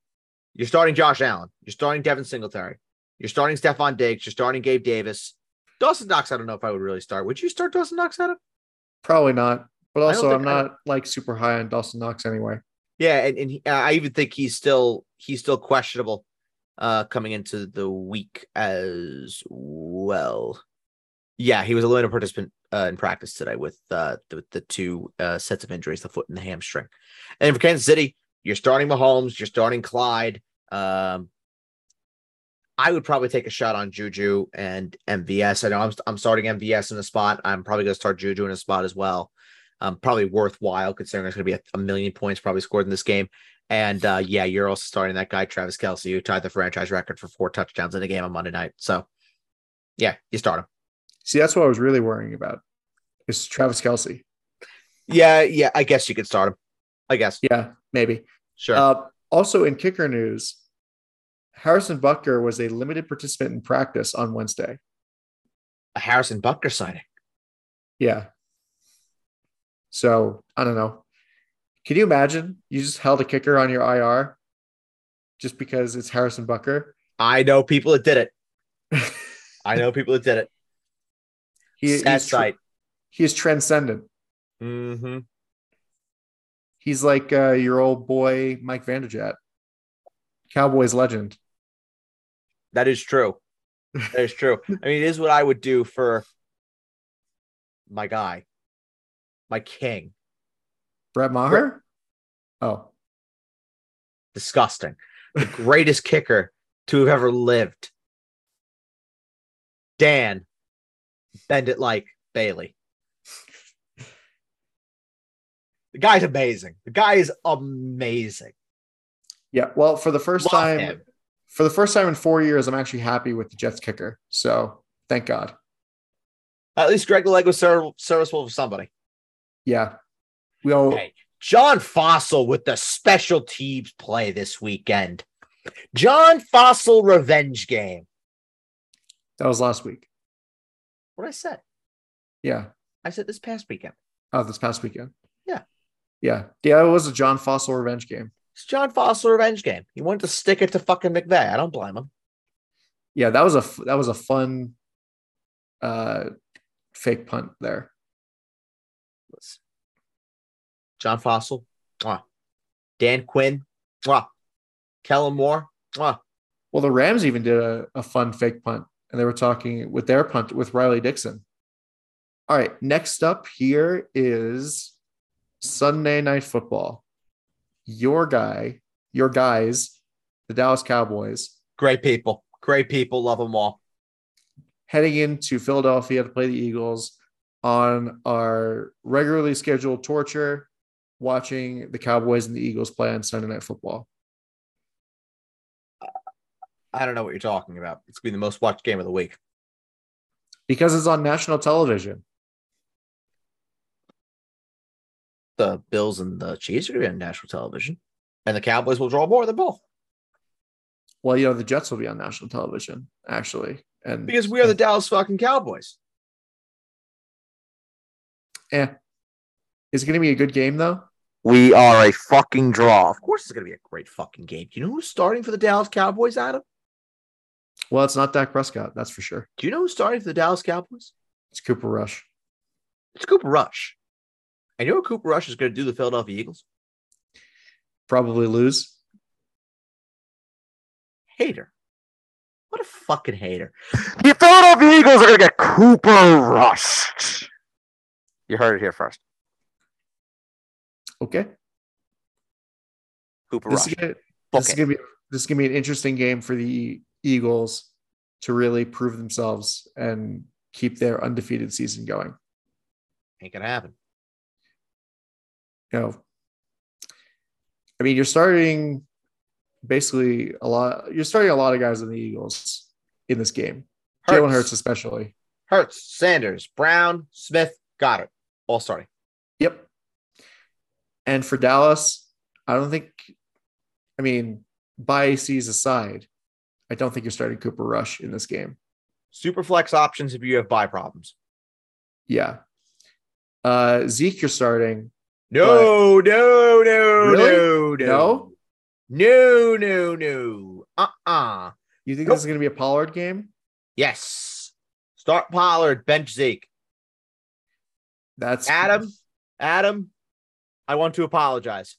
You're starting Josh Allen. You're starting Devin Singletary. You're starting Stefon Diggs. You're starting Gabe Davis. Dawson Knox, I don't know if I would really start. Would you start Dawson Knox, Adam? Probably not. But also, I'm not like super high on Dawson Knox anyway. Yeah, and, and he, I even think he's still he's still questionable uh coming into the week as well. Yeah, he was a limited participant uh, in practice today with uh the, the two uh sets of injuries, the foot and the hamstring. And for Kansas City, you're starting Mahomes, you're starting Clyde. Um I would probably take a shot on Juju and MVS. I know I'm, I'm starting MVS in a spot. I'm probably going to start Juju in a spot as well. Um, probably worthwhile considering there's going to be a, a, million points probably scored in this game. And uh, yeah, you're also starting that guy Travis Kelce, who tied the franchise record for four touchdowns in a game on Monday night. So yeah, you start him. See, that's what I was really worrying about. Is Travis Kelce. Yeah, yeah. I guess you could start him. I guess. Yeah, maybe. Sure. Uh, also, in kicker news, Harrison Butker was a limited participant in practice on Wednesday. A Harrison Butker signing. Yeah. So I don't know. Can you imagine you just held a kicker on your IR just because it's Harrison Butker. I know people that did it. <laughs> I know people that did it. He, Sad he's, sight. he is transcendent. Mm-hmm. He's like uh, your old boy Mike Vanderjagt, Cowboys legend. That is true. <laughs> That is true. I mean, it is what I would do for my guy, my king. Brett Maher? Oh. Disgusting. The <laughs> greatest kicker to have ever lived. Dan, bend it like Bailey. The guy's amazing. The guy is amazing. Yeah. Well, for the first Love time, him. for the first time in four years, I'm actually happy with the Jets kicker. So thank God. At least Greg Leg was serviceable for somebody. Yeah. We all Hey, John Fassel with the special teams play this weekend. John Fassel revenge game. that was last week. What I said? Yeah. I said this past weekend. Oh, this past weekend. Yeah. Yeah. Yeah, it was a John Fassel revenge game. It's John Fassel revenge game. He wanted to stick it to fucking McVay. I don't blame him. Yeah, that was a that was a fun uh fake punt there. Listen. John Fassel. Mwah. Dan Quinn. Mwah. Kellen Moore. Mwah. Well, the Rams even did a, a fun fake punt, and they were talking with their punt with Riley Dixon. All right, next up here is Sunday night football. Your guy, your guys, the Dallas Cowboys, Great people. Great people. Love them all. heading into Philadelphia to play the Eagles on our regularly scheduled torture, watching the Cowboys and the Eagles play on Sunday night football. I don't know what you're talking about. It's going to be the most watched game of the week. Because it's on national television. The Bills and the Chiefs are going to be on national television, and the Cowboys will draw more than both Well, you know, the Jets will be on national television, actually. And because we are the Dallas fucking Cowboys. eh. Is it going to be a good game, though? We are a fucking draw. Of course, it's going to be a great fucking game. Do you know who's starting for the Dallas Cowboys, Adam? Well, it's not Dak Prescott, that's for sure. Do you know who's starting for the Dallas Cowboys? It's Cooper Rush. It's Cooper Rush. And you know what Cooper Rush is going to do the Philadelphia Eagles? Probably lose. Hater. What a fucking hater. The Philadelphia Eagles are going to get Cooper Rush. You heard it here first. Okay. Cooper This Rush. is, gonna, this is gonna be this is gonna be an interesting game for the Eagles to really prove themselves and keep their undefeated season going. Ain't to happen. You know, I mean, you're starting basically a lot. You're starting a lot of guys in the Eagles in this game. Jalen Hurts, especially. Hurts, Sanders, Brown, Smith, got it. All starting. And for Dallas, I don't think. I mean, biases aside, I don't think you're starting Cooper Rush in this game. Super flex options if you have buy problems. Yeah. Uh, Zeke, you're starting. No, no, no, Really? no, no, no, no, no. Uh-uh. You think Nope. this is going to be a Pollard game? Yes. Start Pollard, bench Zeke. That's Adam, Adam, I want to apologize.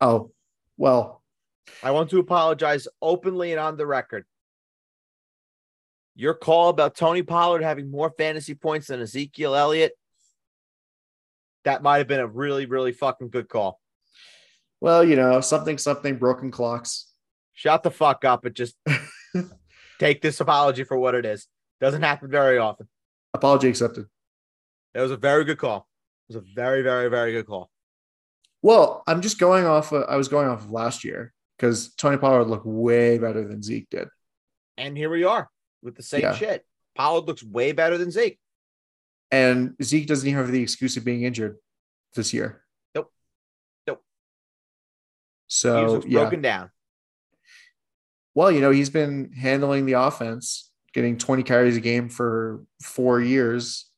Oh, well, I want to apologize openly and on the record. Your call about Tony Pollard having more fantasy points than Ezekiel Elliott, that might have been a really, really fucking good call. well, you know, something, something, broken clocks. Shut the fuck up and just <laughs> take this apology for what it is. Doesn't happen very often. Apology accepted. It was a very good call. It was a very, very, very good call. Well, I'm just going off. Of, I was going off of last year because Tony Pollard looked way better than Zeke did. And here we are with the same Yeah. shit. Pollard looks way better than Zeke. And Zeke doesn't even have the excuse of being injured this year. Nope. Nope. So yeah. broken down. Well, you know, he's been handling the offense, getting 20 carries a game for four years,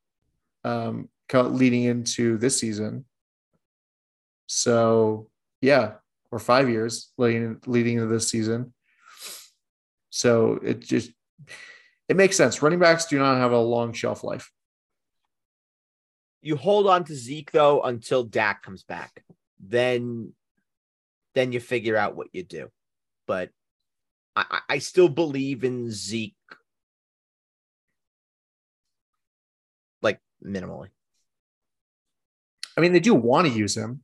um, leading into this season. So yeah, or five years leading leading into this season. So it just it makes sense. Running backs do not have a long shelf life. You hold on to Zeke though until Dak comes back. Then then you figure out what you do. But I, I- I still believe in Zeke like minimally. I mean, they do want to use him.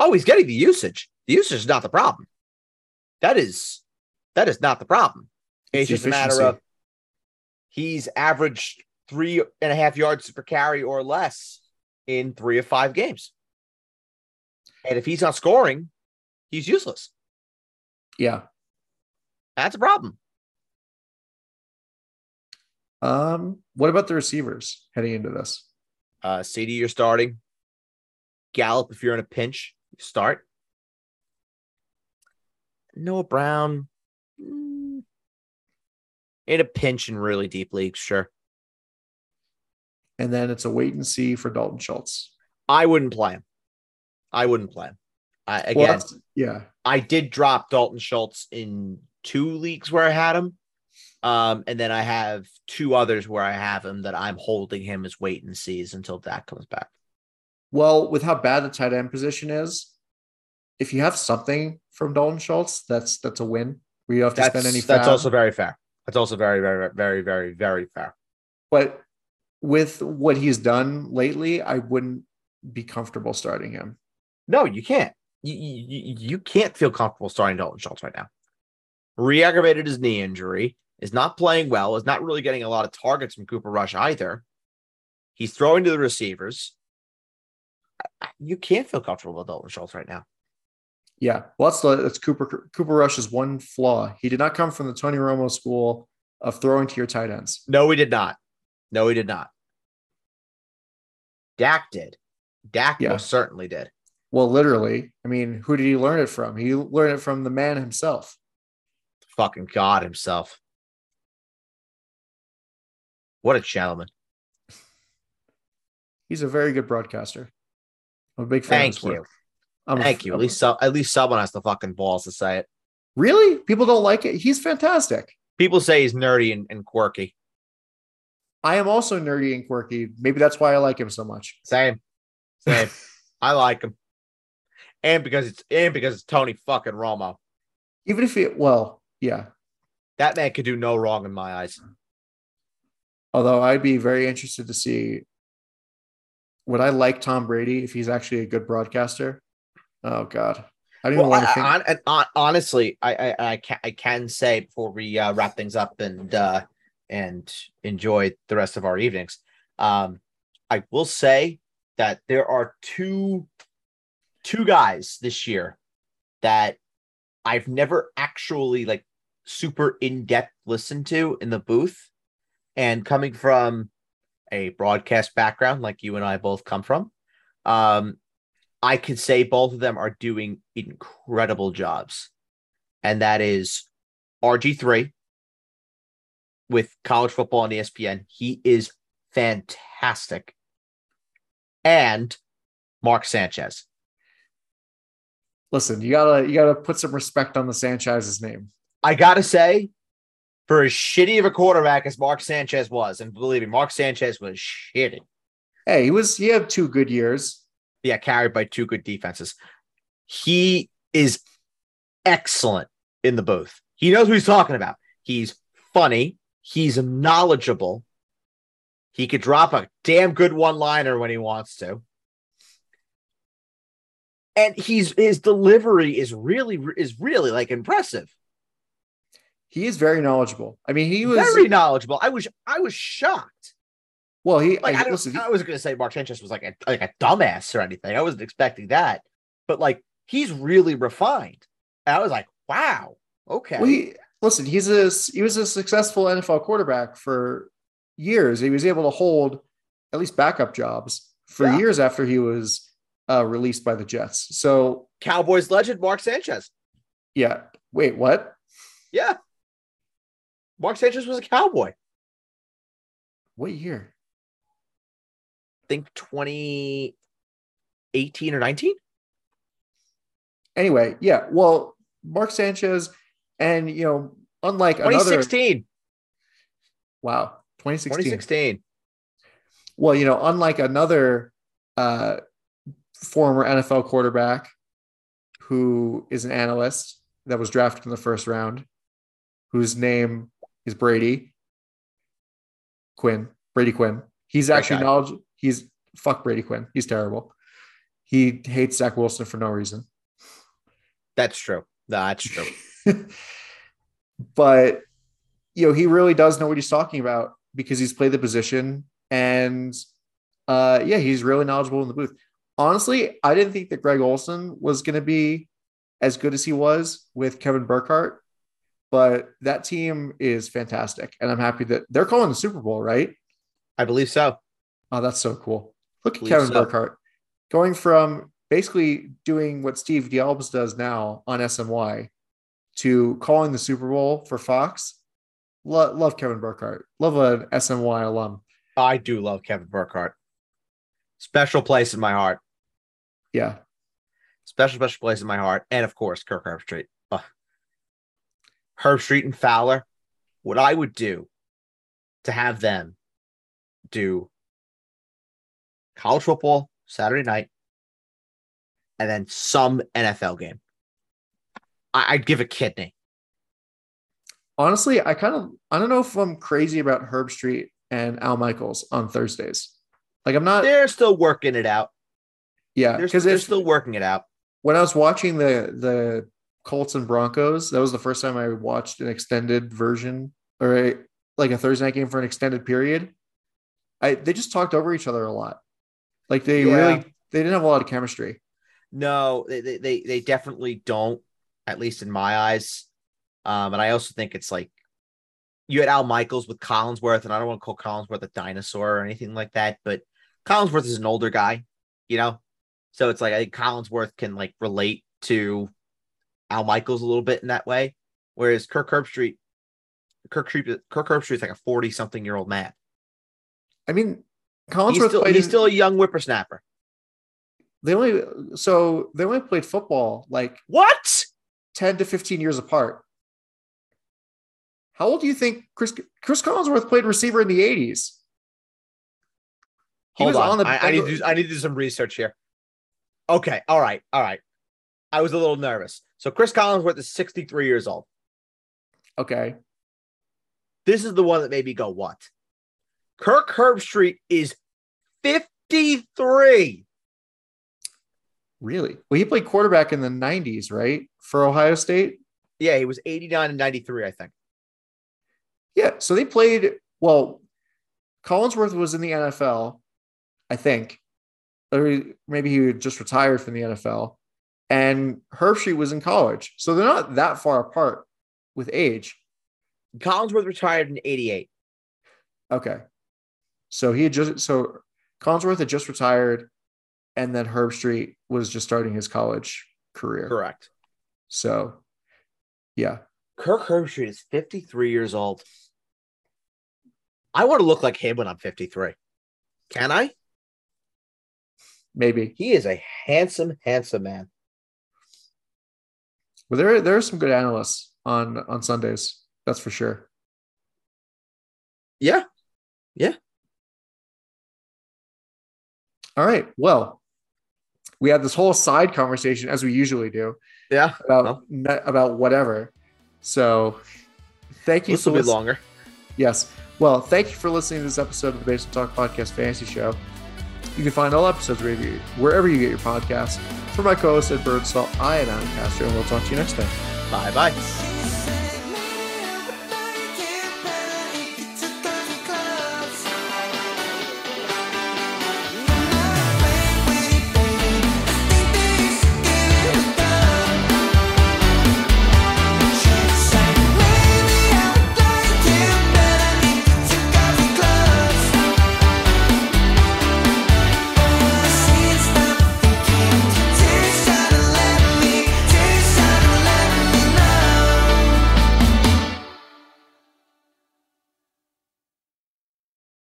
Oh, he's getting the usage. The usage is not the problem. That is that is not the problem. It's, It's just a matter of he's averaged three and a half yards per carry or less in three of five games. And if he's not scoring, he's useless. Yeah. That's a problem. Um, what about the receivers heading into this? Uh CD, you're starting. Gallup, if you're in a pinch, start. Noah Brown. mm, In a pinch in really deep leagues, sure. And then it's a wait and see for Dalton Schultz. I wouldn't play him. I wouldn't play him. I, again, Well, yeah. I did drop Dalton Schultz in two leagues where I had him. Um, and then I have two others where I have him that I'm holding him as wait and sees until Dak comes back. Well, with how bad the tight end position is, if you have something from Dalton Schultz, that's that's a win. We don't have to That's, spend any. that's fab. also very fair. That's also very, very, very, very, very fair. But with what he's done lately, I wouldn't be comfortable starting him. No, you can't. You, you, you can't feel comfortable starting Dalton Schultz right now. Re-aggravated his knee injury, is not playing well, is not really getting a lot of targets from Cooper Rush either. He's throwing to the receivers. You can't feel comfortable with Dalton Schultz right now. Yeah, well, that's the that's Cooper Cooper Rush's one flaw. He did not come from the Tony Romo school of throwing to your tight ends. No, he did not. No, he did not. Dak did. Dak Yeah. most certainly did. Well, literally, I mean, who did he learn it from? He learned it from the man himself. Fucking God himself. What a gentleman. He's a very good broadcaster. I'm a big fan. Thank of you. I'm a- Thank you. At I'm- least at least someone has the fucking balls to say it. really, people don't like it. He's fantastic. People say he's nerdy and, and quirky. I am also nerdy and quirky. Maybe that's why I like him so much. Same. Same. <laughs> I like him. And because it's and because it's Tony fucking Romo. Even if it, well, yeah. That man could do no wrong in my eyes. Although I'd be very interested to see would I like Tom Brady if he's actually a good broadcaster? Oh God, I don't even Well, want to I, think. I, and hon- honestly, I, I I can I can say before we uh, wrap things up and uh, and enjoy the rest of our evenings, um, I will say that there are two two guys this year that I've never actually like super in depth listened to in the booth, and coming from a broadcast background like you and I both come from, um, I could say both of them are doing incredible jobs. And that is RG3 with college football on ESPN. He is fantastic. And Mark Sanchez. Listen, you gotta you gotta put some respect on the Sanchez's name. I got to say, for as shitty of a quarterback as Mark Sanchez was, and believe me, Mark Sanchez was shitty. Hey, he was he had two good years. Yeah, carried by two good defenses. He is excellent in the booth. He knows what he's talking about. He's funny. He's knowledgeable. He could drop a damn good one liner when he wants to. And he's his delivery is really is really like impressive. He is very knowledgeable. I mean, he was very knowledgeable. I was I was shocked. Well, he like I, I, listen, I was going to say Mark Sanchez was like a like a dumbass or anything. I wasn't expecting that, but like he's really refined. And I was like, wow, okay. Well, he, listen, he's a he was a successful NFL quarterback for years. He was able to hold at least backup jobs for yeah. years after he was uh, released by the Jets. So Cowboys legend Mark Sanchez. Yeah. Wait, what? Yeah. Mark Sanchez was a cowboy. What year? I think 2018 or 19. Anyway, yeah. Well, Mark Sanchez, and you know, unlike 2016. Another, wow, 2016. 2016. Well, you know, unlike another uh, former NFL quarterback who is an analyst that was drafted in the first round, whose name is Brady Quinn. Brady Quinn. He's actually knowledge. He's fuck Brady Quinn. He's terrible. He hates Zach Wilson for no reason. That's true. That's true. <laughs> but you know, he really does know what he's talking about because he's played the position and uh yeah, he's really knowledgeable in the booth. Honestly, I didn't think that Greg Olsen was going to be as good as he was with Kevin Burkhardt but that team is fantastic. And I'm happy that they're calling the Super Bowl, right? I believe so. Oh, that's so cool. Look at Kevin so. Burkhardt going from basically doing what Steve Gelbs does now on SNY to calling the Super Bowl for Fox. Lo- love Kevin Burkhardt. Love an SNY alum. I do love Kevin Burkhardt. Special place in my heart. Yeah. Special, special place in my heart. And of course, Kirk Herbstreit. Herbstreit and Fowler, what I would do to have them do college football Saturday night and then some NFL game. I- would give a kidney. Honestly, I kind of I don't know if I'm crazy about Herbstreit and Al Michaels on Thursdays. Like I'm not. They're still working it out. Yeah, because they're, they're still working it out. When I was watching the the Colts and Broncos. That was the first time I watched an extended version or a, like a Thursday night game for an extended period. I they just talked over each other a lot. Like they yeah. really they didn't have a lot of chemistry. No, they they they definitely don't. At least in my eyes. Um, and I also think it's like you had Al Michaels with Collinsworth, and I don't want to call Collinsworth a dinosaur or anything like that, but Collinsworth is an older guy, you know. So it's like I think Collinsworth can like relate to Al Michaels a little bit in that way, whereas Kirk Herbstreit, Kirk Kirk Herbstreit's like a forty something year old man. I mean, Collinsworth he's still, he's in, still a young whippersnapper. They only so they only played football like what ten to fifteen years apart. How old do you think Chris Chris Collinsworth played receiver in the eighties? Hold on, on the, I, I need to do, I need to do some research here. Okay, all right, all right. I was a little nervous. So Chris Collinsworth is 63 years old. Okay. This is the one that made me go, what? Kirk Herbstreit is 53. Really? Well, he played quarterback in the 90s, right? For Ohio State? Yeah, he was 89 and 93, I think. Yeah, so they played, well, Collinsworth was in the NFL, I think. Or maybe he just retired from the NFL and Herbstreit was in college. So they're not that far apart with age. Collinsworth retired in 88. Okay. So he had just so Collinsworth had just retired and then Herbstreit was just starting his college career. Correct. So yeah. Kirk Herbstreit is 53 years old. I want to look like him when I'm 53. Can I? Maybe. He is a handsome, handsome man. But there, there are some good analysts on on Sundays. That's for sure. Yeah, yeah. All right. Well, we had this whole side conversation as we usually do Yeah. about Well. about whatever. So thank you This will be longer. Yes. Well, thank you for listening to this episode of the Basement Talk Podcast Fantasy Show. You can find all episodes you, wherever you get your podcasts. For my co-host Ed Birdsall, I am Adam Castro, and we'll talk to you next time. Bye bye.